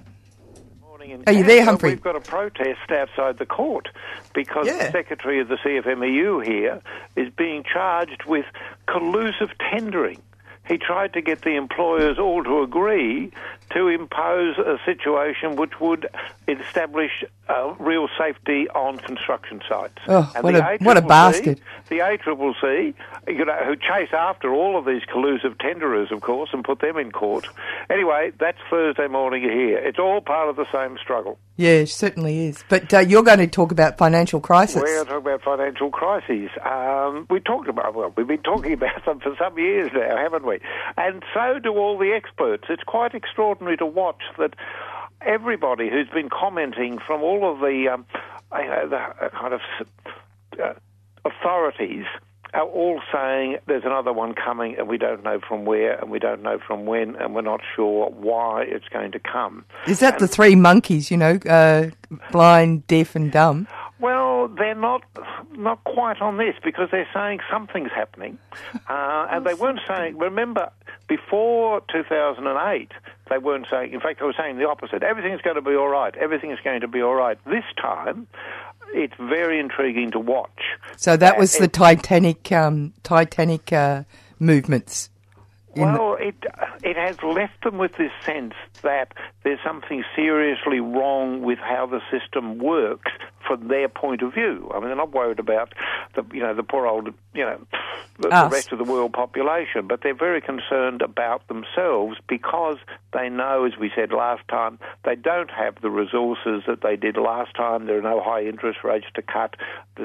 Are you there, Humphrey? We've got a protest outside the court because the secretary of the CFMEU here is being charged with collusive tendering. He tried to get the employers all to agree to impose a situation which would establish uh, real safety on construction sites. Oh, And what the a- what a bastard. The ACCC, you know, who chase after all of these collusive tenderers, of course, and put them in court. Anyway, that's Thursday morning here. It's all part of the same struggle. Yeah, it certainly is. But uh, you're going to talk about financial crisis. We're going to talk about financial crises. Um, we talked about well, we've been talking about them for some years now, haven't we? And so do all the experts. It's quite extraordinary to watch that everybody who's been commenting from all of the, um, you know, the uh, kind of uh, authorities are all saying there's another one coming and we don't know from where and we don't know from when and we're not sure why it's going to come. Is that the three monkeys, you know, uh, blind, deaf, and dumb? Well, they're not not quite on this because they're saying something's happening, uh, and they weren't saying. Remember, before 2008, they weren't saying. In fact, they were saying the opposite. Everything's going to be all right. Everything's going to be all right. This time, it's very intriguing to watch. So that Uh, was the Titanic, um, Titanic uh, movements. in the- Well, it it has left them with this sense that there's something seriously wrong with how the system works from their point of view. I mean, they're not worried about the you know the poor old you know the, the rest of the world population, but they're very concerned about themselves because they know, as we said last time, they don't have the resources that they did last time. There are no high interest rates to cut.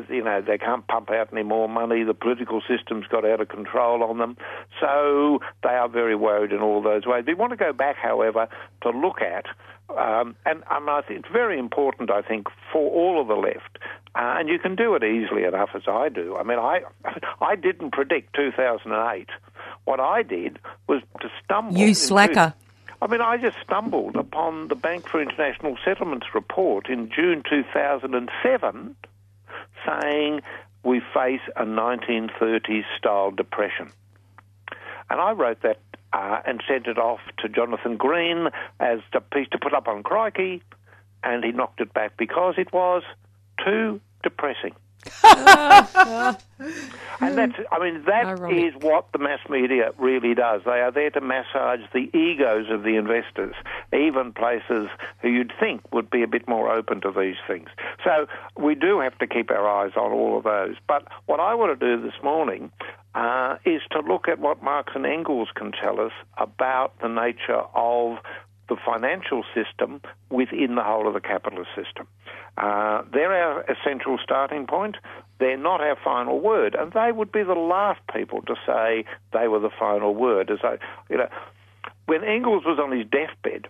You know, they can't pump out any more money. The political system's got out of control on them. So they are very worried in all those ways. We want to go back, however, to look at, um, and, and I think it's very important, I think, for all of the left, uh, and you can do it easily enough as I do. I mean, I, I didn't predict 2008. What I did was to stumble. You slacker. I mean, I just stumbled upon the Bank for International Settlements report in June 2007 saying we face a 1930s style depression. And I wrote that uh, and sent it off to Jonathan Green as the piece to put up on Crikey, and he knocked it back because it was too depressing. And that's, I mean, that is what the mass media really does. They are there to massage the egos of the investors. even places who you'd think would be a bit more open to these things. So we do have to keep our eyes on all of those. But what I want to do this morning uh, is to look at what Marx and Engels can tell us about the nature of the financial system within the whole of the capitalist system. Uh, they're our essential starting point. They're not our final word, and they would be the last people to say they were the final word. As I, you know, when Engels was on his deathbed,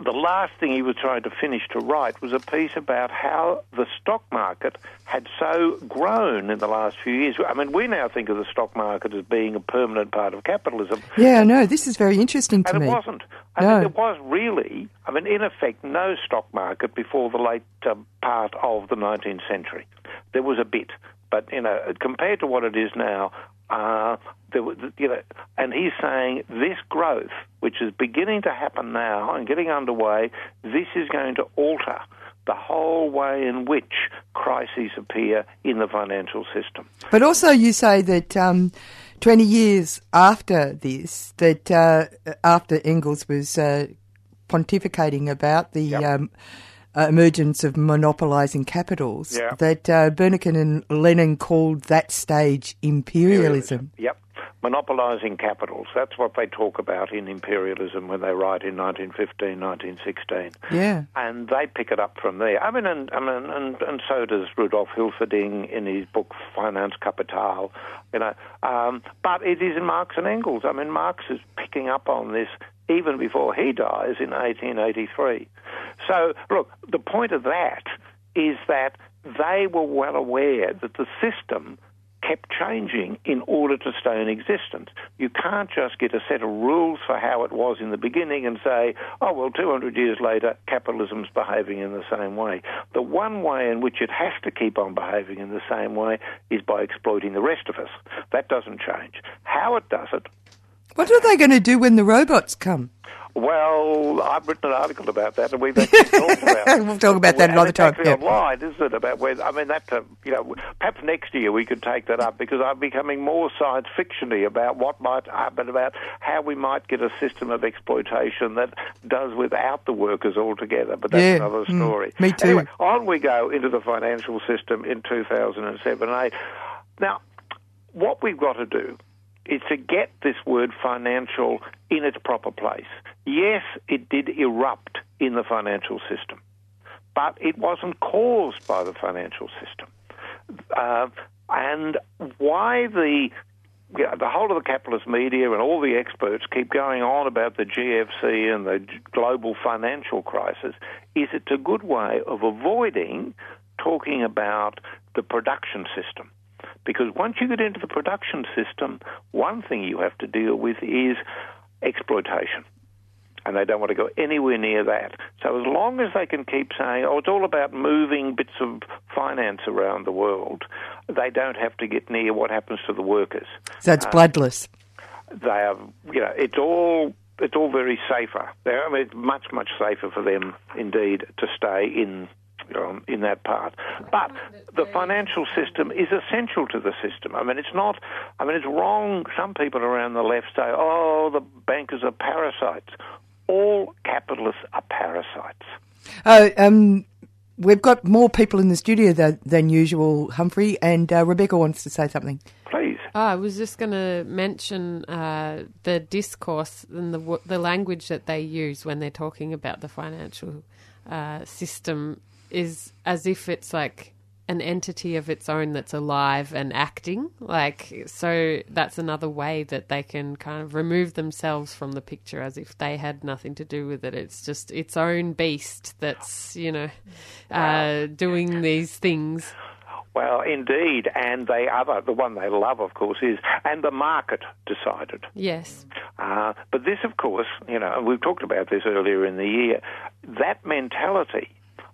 the last thing he was trying to finish to write was a piece about how the stock market had so grown in the last few years. I mean, we now think of the stock market as being a permanent part of capitalism. Yeah, no, this is very interesting to and me. it wasn't. I No. mean, there was really, I mean, in effect, no stock market before the late uh, part of the 19th century. There was a bit, but you know, compared to what it is now, uh, there, was- you know, and he's saying this growth, which is beginning to happen now and getting underway, this is going to alter the whole way in which crises appear in the financial system. But also, you say that um, 20 years after this, that uh, after Engels was uh, pontificating about the um, uh, emergence of monopolising capitals, Yeah. that uh, Bukharin and Lenin called that stage imperialism. Yep. Monopolising capitals. That's what they talk about in imperialism when they write in 1915, 1916. Yeah. And they pick it up from there. I mean, and, I mean, and, and so does Rudolf Hilferding in his book Finance Capital. You know, um, but it is in Marx and Engels. I mean, Marx is picking up on this even before he dies in 1883. So, look, the point of that is that they were well aware that the system kept changing in order to stay in existence. You can't just get a set of rules for how it was in the beginning and say, oh, well, 200 years later, capitalism's behaving in the same way. The one way in which it has to keep on behaving in the same way is by exploiting the rest of us. That doesn't change. How it does it What are they going to do when the robots come? well, I've written an article about that, and we've actually talked about it. We'll talk about that another time. Yeah. online, isn't it? About where I mean, that uh, you know, perhaps next year we could take that up because I'm becoming more science fictiony about what might happen, about how we might get a system of exploitation that does without the workers altogether. But that's Yeah. another Mm. story. Me too. Anyway, on we go into the financial system in 2007 and 8. Now, what we've got to do is to get this word financial in its proper place. Yes, it did erupt in the financial system, but it wasn't caused by the financial system. Uh, and why the the whole of the capitalist media and all the experts keep going on about the GFC and the global financial crisis is it's a good way of avoiding talking about the production system. Because once you get into the production system, one thing you have to deal with is exploitation. And they don't want to go anywhere near that. So as long as they can keep saying, oh, it's all about moving bits of finance around the world, they don't have to get near what happens to the workers. So it's Uh, bloodless. they are, you know, it's all it's all very safer. I mean, it's much much safer for them indeed to stay in. Um, in that part, but the financial system is essential to the system. I mean, it's not. I mean, it's wrong. Some people around the left say, "Oh, the bankers are parasites." All capitalists are parasites. Uh, um, we've got more people in the studio than, than usual, Humphrey, and uh, Rebecca wants to say something. Please. Oh, I was just going to mention uh, the discourse and the the language that they use when they're talking about the financial uh, system is as if it's like an entity of its own that's alive and acting. Like so, that's another way that they can kind of remove themselves from the picture as if they had nothing to do with it. It's just its own beast that's you know uh, doing these things. Well, indeed, and they other the one they love, of course, is and the market decided. Yes. Uh, but this, of course, you know, and we've talked about this earlier in the year, that mentality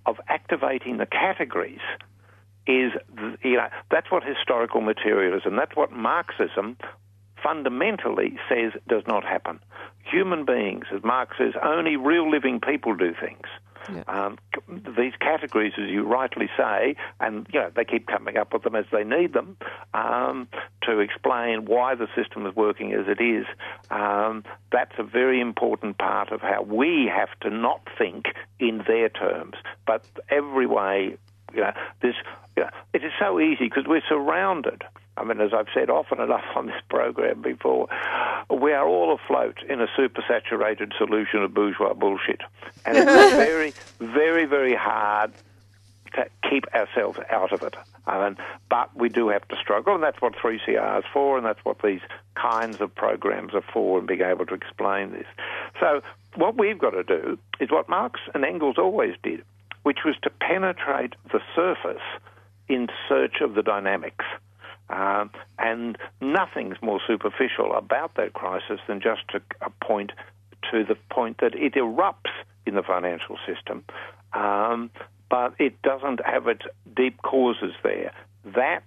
of activating the categories is, you know, that's what historical materialism, that's what Marxism fundamentally says does not happen. Human beings, as Marx says, only real living people do things. Um, these categories, as you rightly say, and you know they keep coming up with them as they need them um, to explain why the system is working as it is. Um, that's a very important part of how we have to not think in their terms, but every way. You know, this you know, it is so easy because we're surrounded. I mean, as I've said often enough on this program before, we are all afloat in a supersaturated solution of bourgeois bullshit, and it's very, very, very hard to keep ourselves out of it. Um, but we do have to struggle, and that's what 3CR is for, and that's what these kinds of programs are for, and being able to explain this. So, what we've got to do is what Marx and Engels always did, which was to penetrate the surface in search of the dynamics. Um, and nothing's more superficial about that crisis than just to point to the point that it erupts in the financial system, um, but it doesn't have its deep causes there. That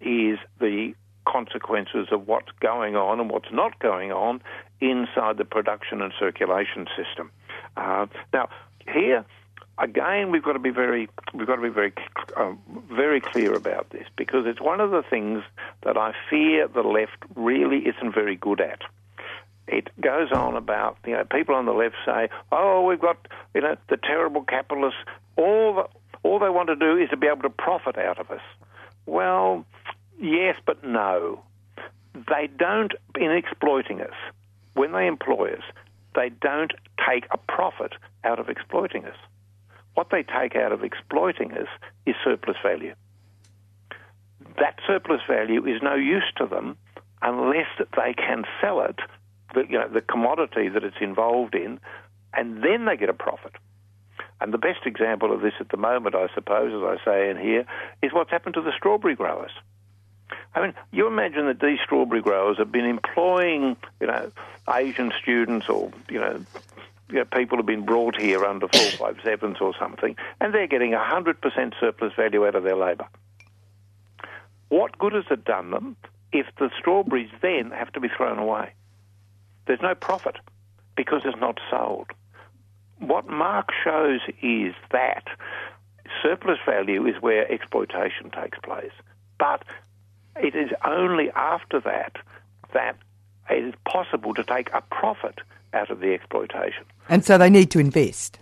is the consequences of what's going on and what's not going on inside the production and circulation system. Uh, now, here again, we've got to be very, we've got to be very, um, very clear about this because it's one of the things that I fear the left really isn't very good at. It goes on about, you know, people on the left say, "Oh, we've got, you know, the terrible capitalists. All, the, all they want to do is to be able to profit out of us." Well, yes, but no. They don't, in exploiting us, when they employ us, they don't take a profit out of exploiting us what they take out of exploiting us is surplus value. That surplus value is no use to them unless they can sell it, the, you know, the commodity that it's involved in, and then they get a profit. And the best example of this at the moment, I suppose, as I say in here, is what's happened to the strawberry growers. I mean, you imagine that these strawberry growers have been employing, you know, Asian students or, you know, you know, people have been brought here under 457s or something, and they're getting 100% surplus value out of their labour. What good has it done them if the strawberries then have to be thrown away? There's no profit because it's not sold. What Marx shows is that surplus value is where exploitation takes place. But it is only after that that it is possible to take a profit out of the exploitation. And so they need to invest.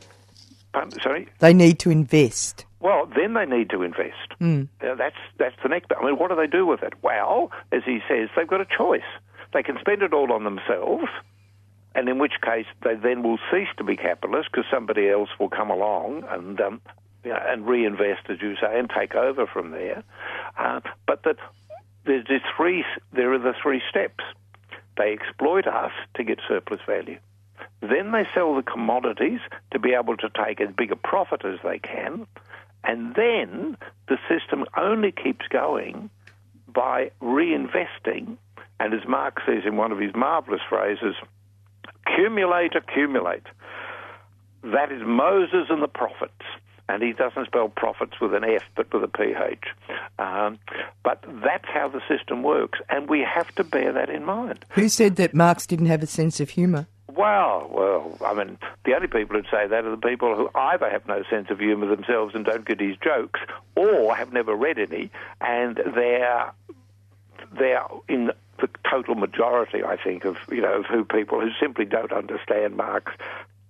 Pardon, sorry? They need to invest. Well, then they need to invest. Mm. That's that's the next. I mean, what do they do with it? Well, as he says, they've got a choice. They can spend it all on themselves, and in which case they then will cease to be capitalists because somebody else will come along and um, you know, and reinvest, as you say, and take over from there. Uh, but that there's the three. There are the three steps. They exploit us to get surplus value. Then they sell the commodities to be able to take as big a profit as they can. And then the system only keeps going by reinvesting. And as Marx says in one of his marvelous phrases, accumulate, accumulate. That is Moses and the prophets. And he doesn't spell profits with an F, but with a PH. Um, but that's how the system works, and we have to bear that in mind. Who said that Marx didn't have a sense of humour? Well, well, I mean, the only people who'd say that are the people who either have no sense of humour themselves and don't get his jokes, or have never read any, and they're they're in the total majority, I think, of you know of who people who simply don't understand Marx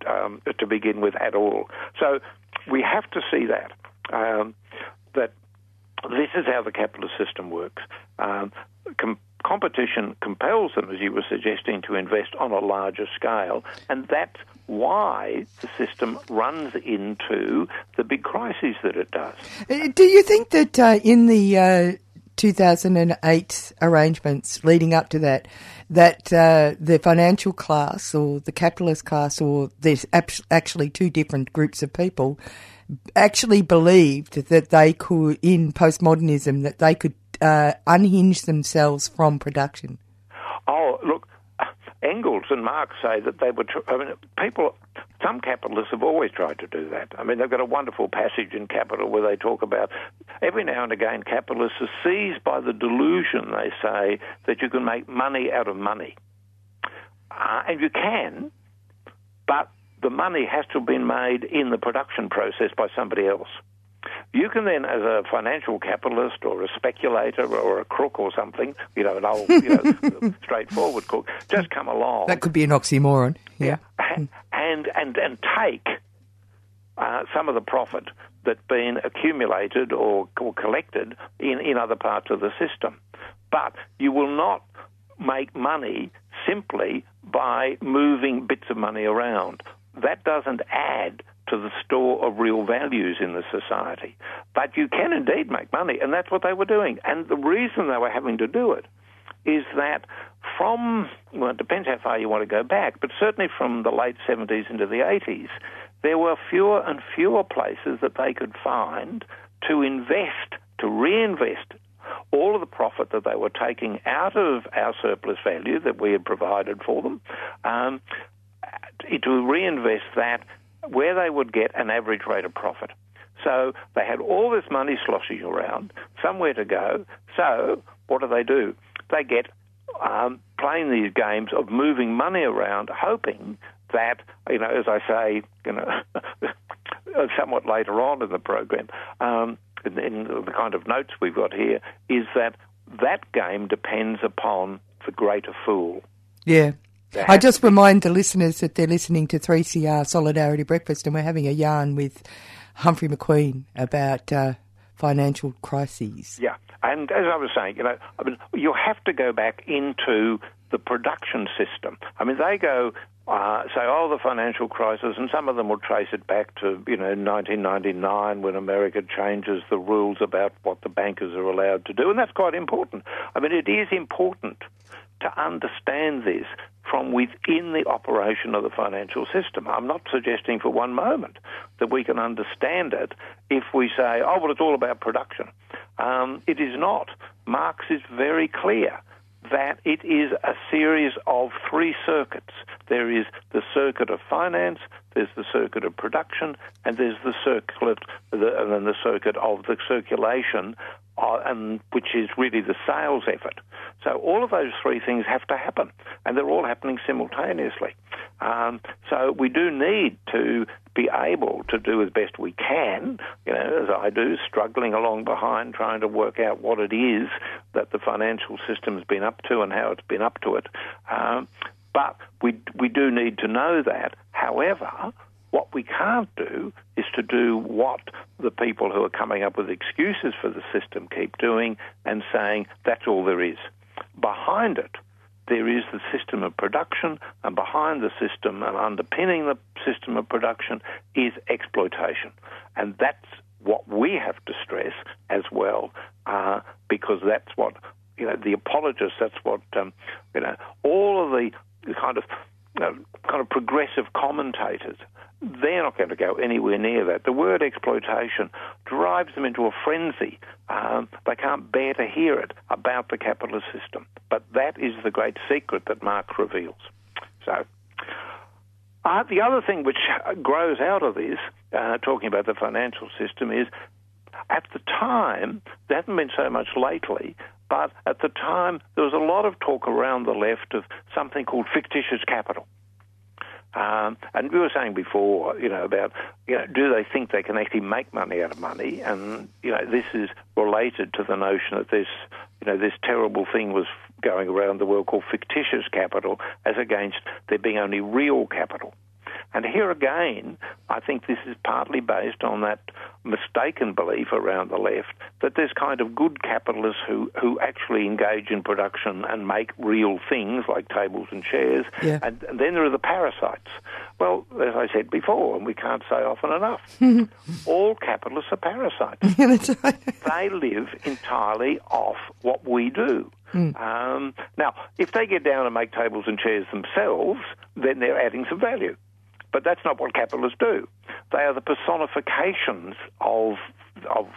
um, to begin with at all. So we have to see that um, that this is how the capitalist system works. Um, com- competition compels them, as you were suggesting, to invest on a larger scale, and that's why the system runs into the big crises that it does. Uh, Do you think that uh, in the uh, 2008 arrangements leading up to that, that uh, the financial class or the capitalist class, or there's actually two different groups of people, actually believed that they could, in postmodernism, that they could uh, unhinge themselves from production? Oh, look, Engels and Marx say that they were. Tr- I mean, people. Some capitalists have always tried to do that. I mean, they've got a wonderful passage in Capital where they talk about every now and again capitalists are seized by the delusion, they say, that you can make money out of money. Uh, and you can, but the money has to have been made in the production process by somebody else. You can then, as a financial capitalist or a speculator or a crook or something, you know, an old, you know, straightforward crook, just come along. That could be an oxymoron. Yeah. and and and take uh, some of the profit that's been accumulated or, or collected in, in other parts of the system. But you will not make money simply by moving bits of money around. That doesn't add to the store of real values in the society. But you can indeed make money, and that's what they were doing. And the reason they were having to do it is that from, well, it depends how far you want to go back, but certainly from the late 70s into the 80s, there were fewer and fewer places that they could find to invest, to reinvest all of the profit that they were taking out of our surplus value that we had provided for them, um, to reinvest that where they would get an average rate of profit. So they had all this money sloshing around, somewhere to go. So what do they do? They get um, playing these games of moving money around, hoping that, you know, as I say, you know, somewhat later on in the program, um, in, in the kind of notes we've got here, is that that game depends upon the greater fool. Yeah. I just remind the listeners that they're listening to 3CR Solidarity Breakfast and we're having a yarn with Humphrey McQueen about uh, financial crises. Yeah, and as I was saying, you know, I mean, you have to go back into the production system. I mean, they go uh, say, oh, the financial crisis, and some of them will trace it back to, you know, 1999 when America changes the rules about what the bankers are allowed to do, and that's quite important. I mean, it is important to understand this from within the operation of the financial system. I'm not suggesting for one moment that we can understand it if we say, oh, well, it's all about production. Um, it is not. Marx is very clear that it is a series of three circuits. There is the circuit of finance, there's the circuit of production, and there's the circuit, the, and then the circuit of the circulation, uh, and which is really the sales effort. So all of those three things have to happen, and they're all happening simultaneously. Um, so we do need to be able to do as best we can, you know, as I do, struggling along behind, trying to work out what it is that the financial system's been up to and how it's been up to it. Um, but we we do need to know that. However, what we can't do is to do what the people who are coming up with excuses for the system keep doing and saying that's all there is. Behind it, there is the system of production, and behind the system and underpinning the system of production is exploitation. And that's what we have to stress as well, uh, because that's what, you know, the apologists, that's what, um, you know, all of the kind of, uh, kind of progressive commentators they're not going to go anywhere near that. The word exploitation drives them into a frenzy. Um, they can't bear to hear it about the capitalist system. But that is the great secret that Marx reveals. So, uh, the other thing which grows out of this, uh, talking about the financial system, is at the time, there hasn't been so much lately, but at the time there was a lot of talk around the left of something called fictitious capital. Um, and we were saying before, you know, about you know, do they think they can actually make money out of money? And you know, this is related to the notion that this, you know, this terrible thing was going around the world called fictitious capital, as against there being only real capital. And here again, I think this is partly based on that mistaken belief around the left that there's kind of good capitalists who, who actually engage in production and make real things like tables and chairs, yeah. and, and then there are the parasites. Well, as I said before, and we can't say often enough, all capitalists are parasites. they live entirely off what we do. Mm. Um, now, if they get down and make tables and chairs themselves, then they're adding some value. But that's not what capitalists do. They are the personifications of of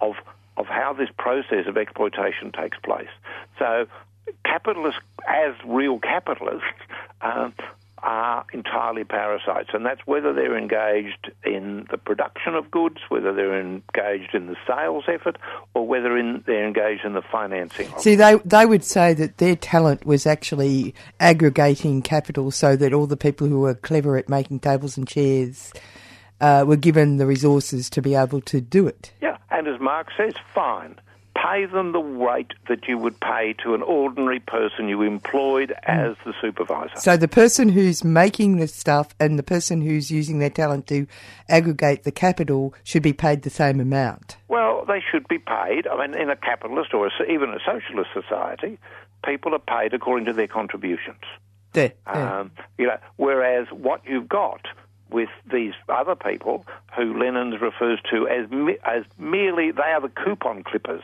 of of how this process of exploitation takes place. So, capitalists, as real capitalists, uh, are entirely parasites, and that's whether they're engaged in the production of goods, whether they're engaged in the sales effort, or whether in, they're engaged in the financing. Of See, they they would say that their talent was actually aggregating capital, so that all the people who were clever at making tables and chairs uh, were given the resources to be able to do it. Yeah, and as Mark says, fine. Pay them the rate that you would pay to an ordinary person you employed as the supervisor. So the person who's making the stuff and the person who's using their talent to aggregate the capital should be paid the same amount. Well, they should be paid. I mean, in a capitalist or a, even a socialist society, people are paid according to their contributions. There, there. Um, you know, whereas what you've got with these other people, who Lenin refers to as as merely they are the coupon clippers.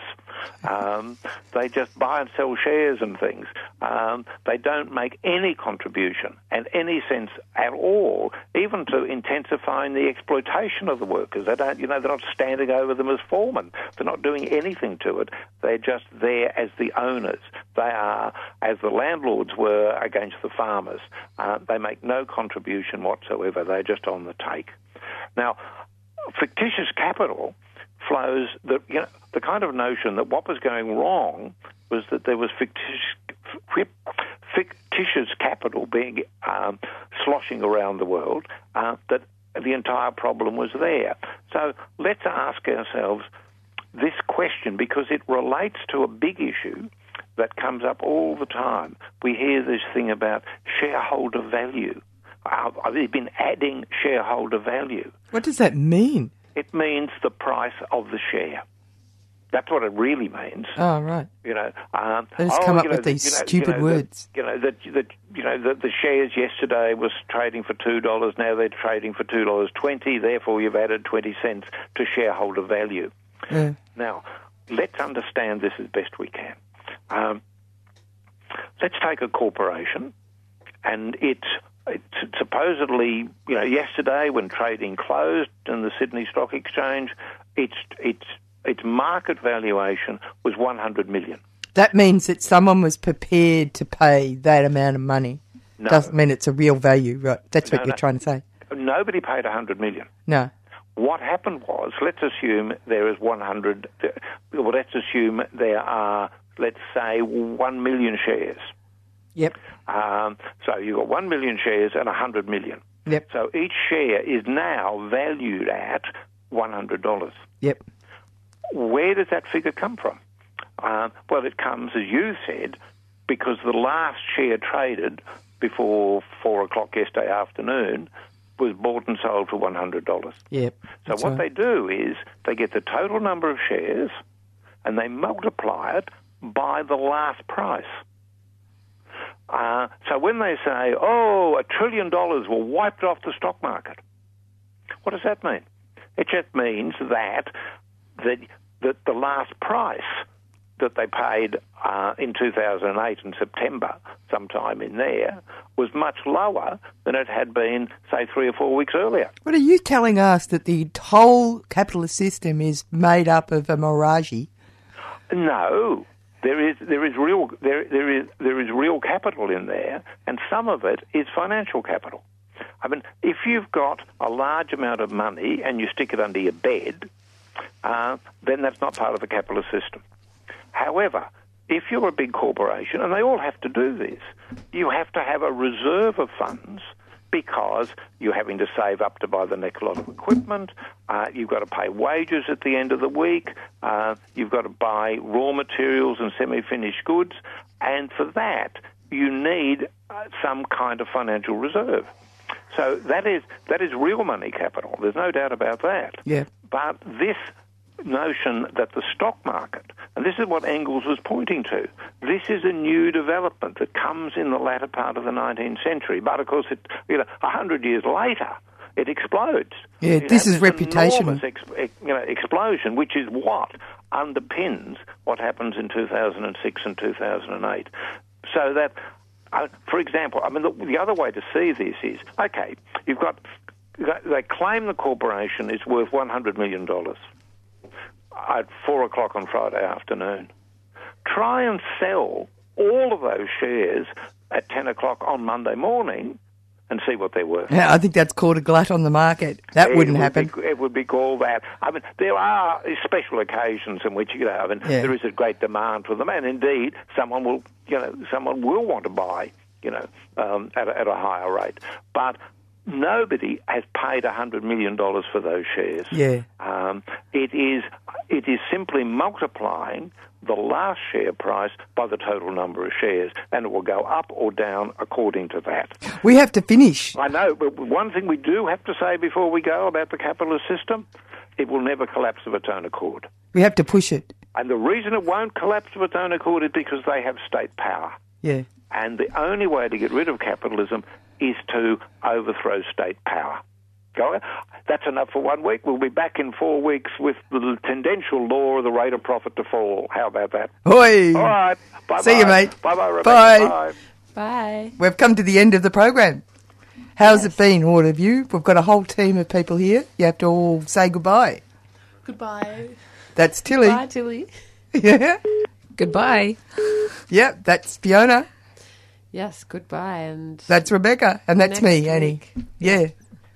Um, they just buy and sell shares and things. Um, they don't make any contribution and any sense at all, even to intensifying the exploitation of the workers. They don't, you know, they're not standing over them as foremen. They're not doing anything to it. They're just there as the owners. They are, as the landlords were against the farmers. Uh, they make no contribution whatsoever. They're just on the take. Now, fictitious capital flows the you know the kind of notion that what was going wrong was that there was fictitious fictitious capital being um, sloshing around the world uh, that the entire problem was there. So let's ask ourselves this question because it relates to a big issue that comes up all the time. We hear this thing about shareholder value. Uh, they've been adding shareholder value. What does that mean? It means the price of the share. That's what it really means. Oh, right. You know, um, They just oh, come up know, with these you know, stupid you know, words. The, you know that that you know the, the shares yesterday was trading for two dollars. Now they're trading for two dollars twenty. Therefore, you've added twenty cents to shareholder value. Yeah. Now, let's understand this as best we can. Um, let's take a corporation, and it, it supposedly, you know, yesterday when trading closed in the Sydney Stock Exchange, its its its market valuation was 100 million. That means that someone was prepared to pay that amount of money. No. Doesn't mean it's a real value, right? That's what No, you're no. trying to say. Nobody paid 100 million. No. What happened was, let's assume there is 100, well, let's assume there are, let's say, 1 million shares. Yep. Um, so you've got 1 million shares and 100 million. Yep. So each share is now valued at $100. Yep. Where does that figure come from? Uh, well, it comes, as you said, because the last share traded before 4 o'clock yesterday afternoon was bought and sold for $100. Yep. So what right. they do is they get the total number of shares and they multiply it by the last price. Uh, so when they say, oh, a trillion dollars were wiped off the stock market, what does that mean? It just means that the, that the last price that they paid uh, in 2008 in September, sometime in there, was much lower than it had been, say, three or four weeks earlier. What are you telling us that the whole capitalist system is made up of a mirage? No, there is there is real there there is there is real capital in there, and some of it is financial capital. I mean, if you've got a large amount of money and you stick it under your bed, uh, then that's not part of the capitalist system. However, if you're a big corporation, and they all have to do this, you have to have a reserve of funds because you're having to save up to buy the next lot of equipment. Uh, you've got to pay wages at the end of the week. Uh, you've got to buy raw materials and semi-finished goods, and for that you need uh, some kind of financial reserve. So that is that is real money capital. There's no doubt about that. Yeah. But this notion that the stock market, and this is what Engels was pointing to, this is a new development that comes in the latter part of the 19th century. But of course, it, you know, a hundred years later, it explodes. Yeah, You this is reputational. ex- you know, explosion, which is what underpins what happens in 2006 and 2008. So that, uh, for example, I mean, the, the other way to see this is okay, you've got they claim the corporation is worth $100 million at 4 o'clock on Friday afternoon. Try and sell all of those shares at 10 o'clock on Monday morning, and see what they're worth. Yeah, I think that's called a glut on the market. That It wouldn't would happen. Be, it would be called that. I mean, there are special occasions in which you know, I mean, Yeah. there is a great demand for them, and indeed, someone will, you know, someone will want to buy, you know, um, at, a, at a higher rate. But nobody has paid hundred million dollars for those shares. Yeah. Um, it is it is simply multiplying the last share price by the total number of shares, and it will go up or down according to that. We have to finish. I know, but one thing we do have to say before we go about the capitalist system, it will never collapse of its own accord. We have to push it. And the reason it won't collapse of its own accord is because they have state power. Yeah. And the only way to get rid of capitalism is to overthrow state power. Go That's enough for one week. We'll be back in four weeks with the tendential law of the rate of profit to fall. How about that? Hoi. All right. Bye See you, mate. Bye bye, Rebecca. Bye. Bye. Bye. We've come to the end of the program. How's it been, all of you? We've got a whole team of people here. You have to all say goodbye. Goodbye. That's Tilly. Bye, Tilly. yeah. Goodbye. Yep, that's Fiona. Yes, goodbye. And That's Rebecca. And that's Next me, Annie. week. Yeah.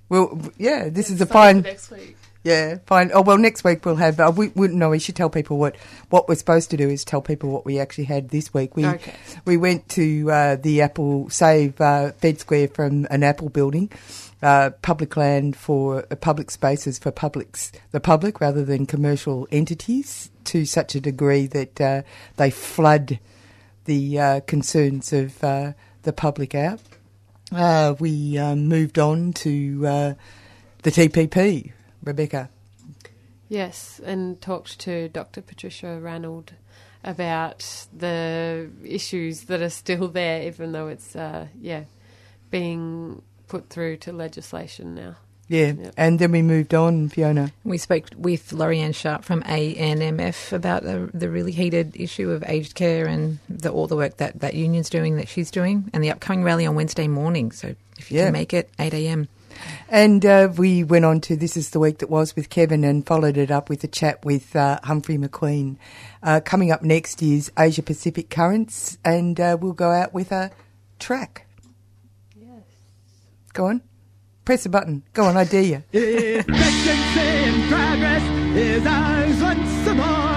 Well, yeah, this is a fine. next week. Yeah, fine. Oh well, next week we'll have. Uh, we, we no, we should tell people what what we're supposed to do is tell people what we actually had this week. We Okay. we went to uh, the Apple Save uh, Fed Square from an Apple building, uh, public land for uh, public spaces for publics the public rather than commercial entities to such a degree that uh, they flood the uh, concerns of uh, the public out. Uh, we um, moved on to uh, the TPP, Rebecca. Yes, and talked to Dr. Patricia Ranald about the issues that are still there, even though it's uh, yeah being put through to legislation now. Yeah, and then we moved on, Fiona. We spoke with Lori-Anne Sharp from ANMF about the, the really heated issue of aged care and the, all the work that that union's doing, that she's doing, and the upcoming rally on Wednesday morning. So if you Yeah. can make it, 8 a.m. And uh, we went on to This is the Week That Was with Kevin and followed it up with a chat with uh, Humphrey McQueen. Uh, coming up next is Asia Pacific Currents, and uh, we'll go out with a track. Yes. Go on. Press the button. Go on, I dare you. Expectancy in progress is ours once more.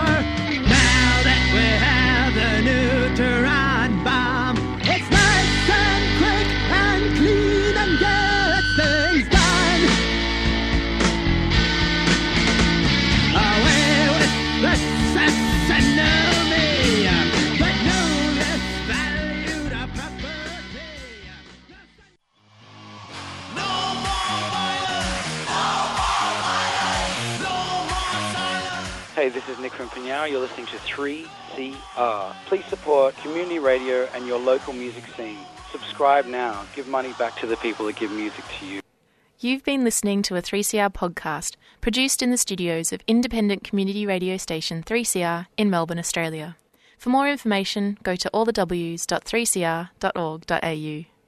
Hey, this is Nick from Pinyao. You're listening to 3CR. Please support community radio and your local music scene. Subscribe now. Give money back to the people that give music to you. You've been listening to a 3CR podcast produced in the studios of independent community radio station 3CR in Melbourne, Australia. For more information, go to allthews.3cr.org.au.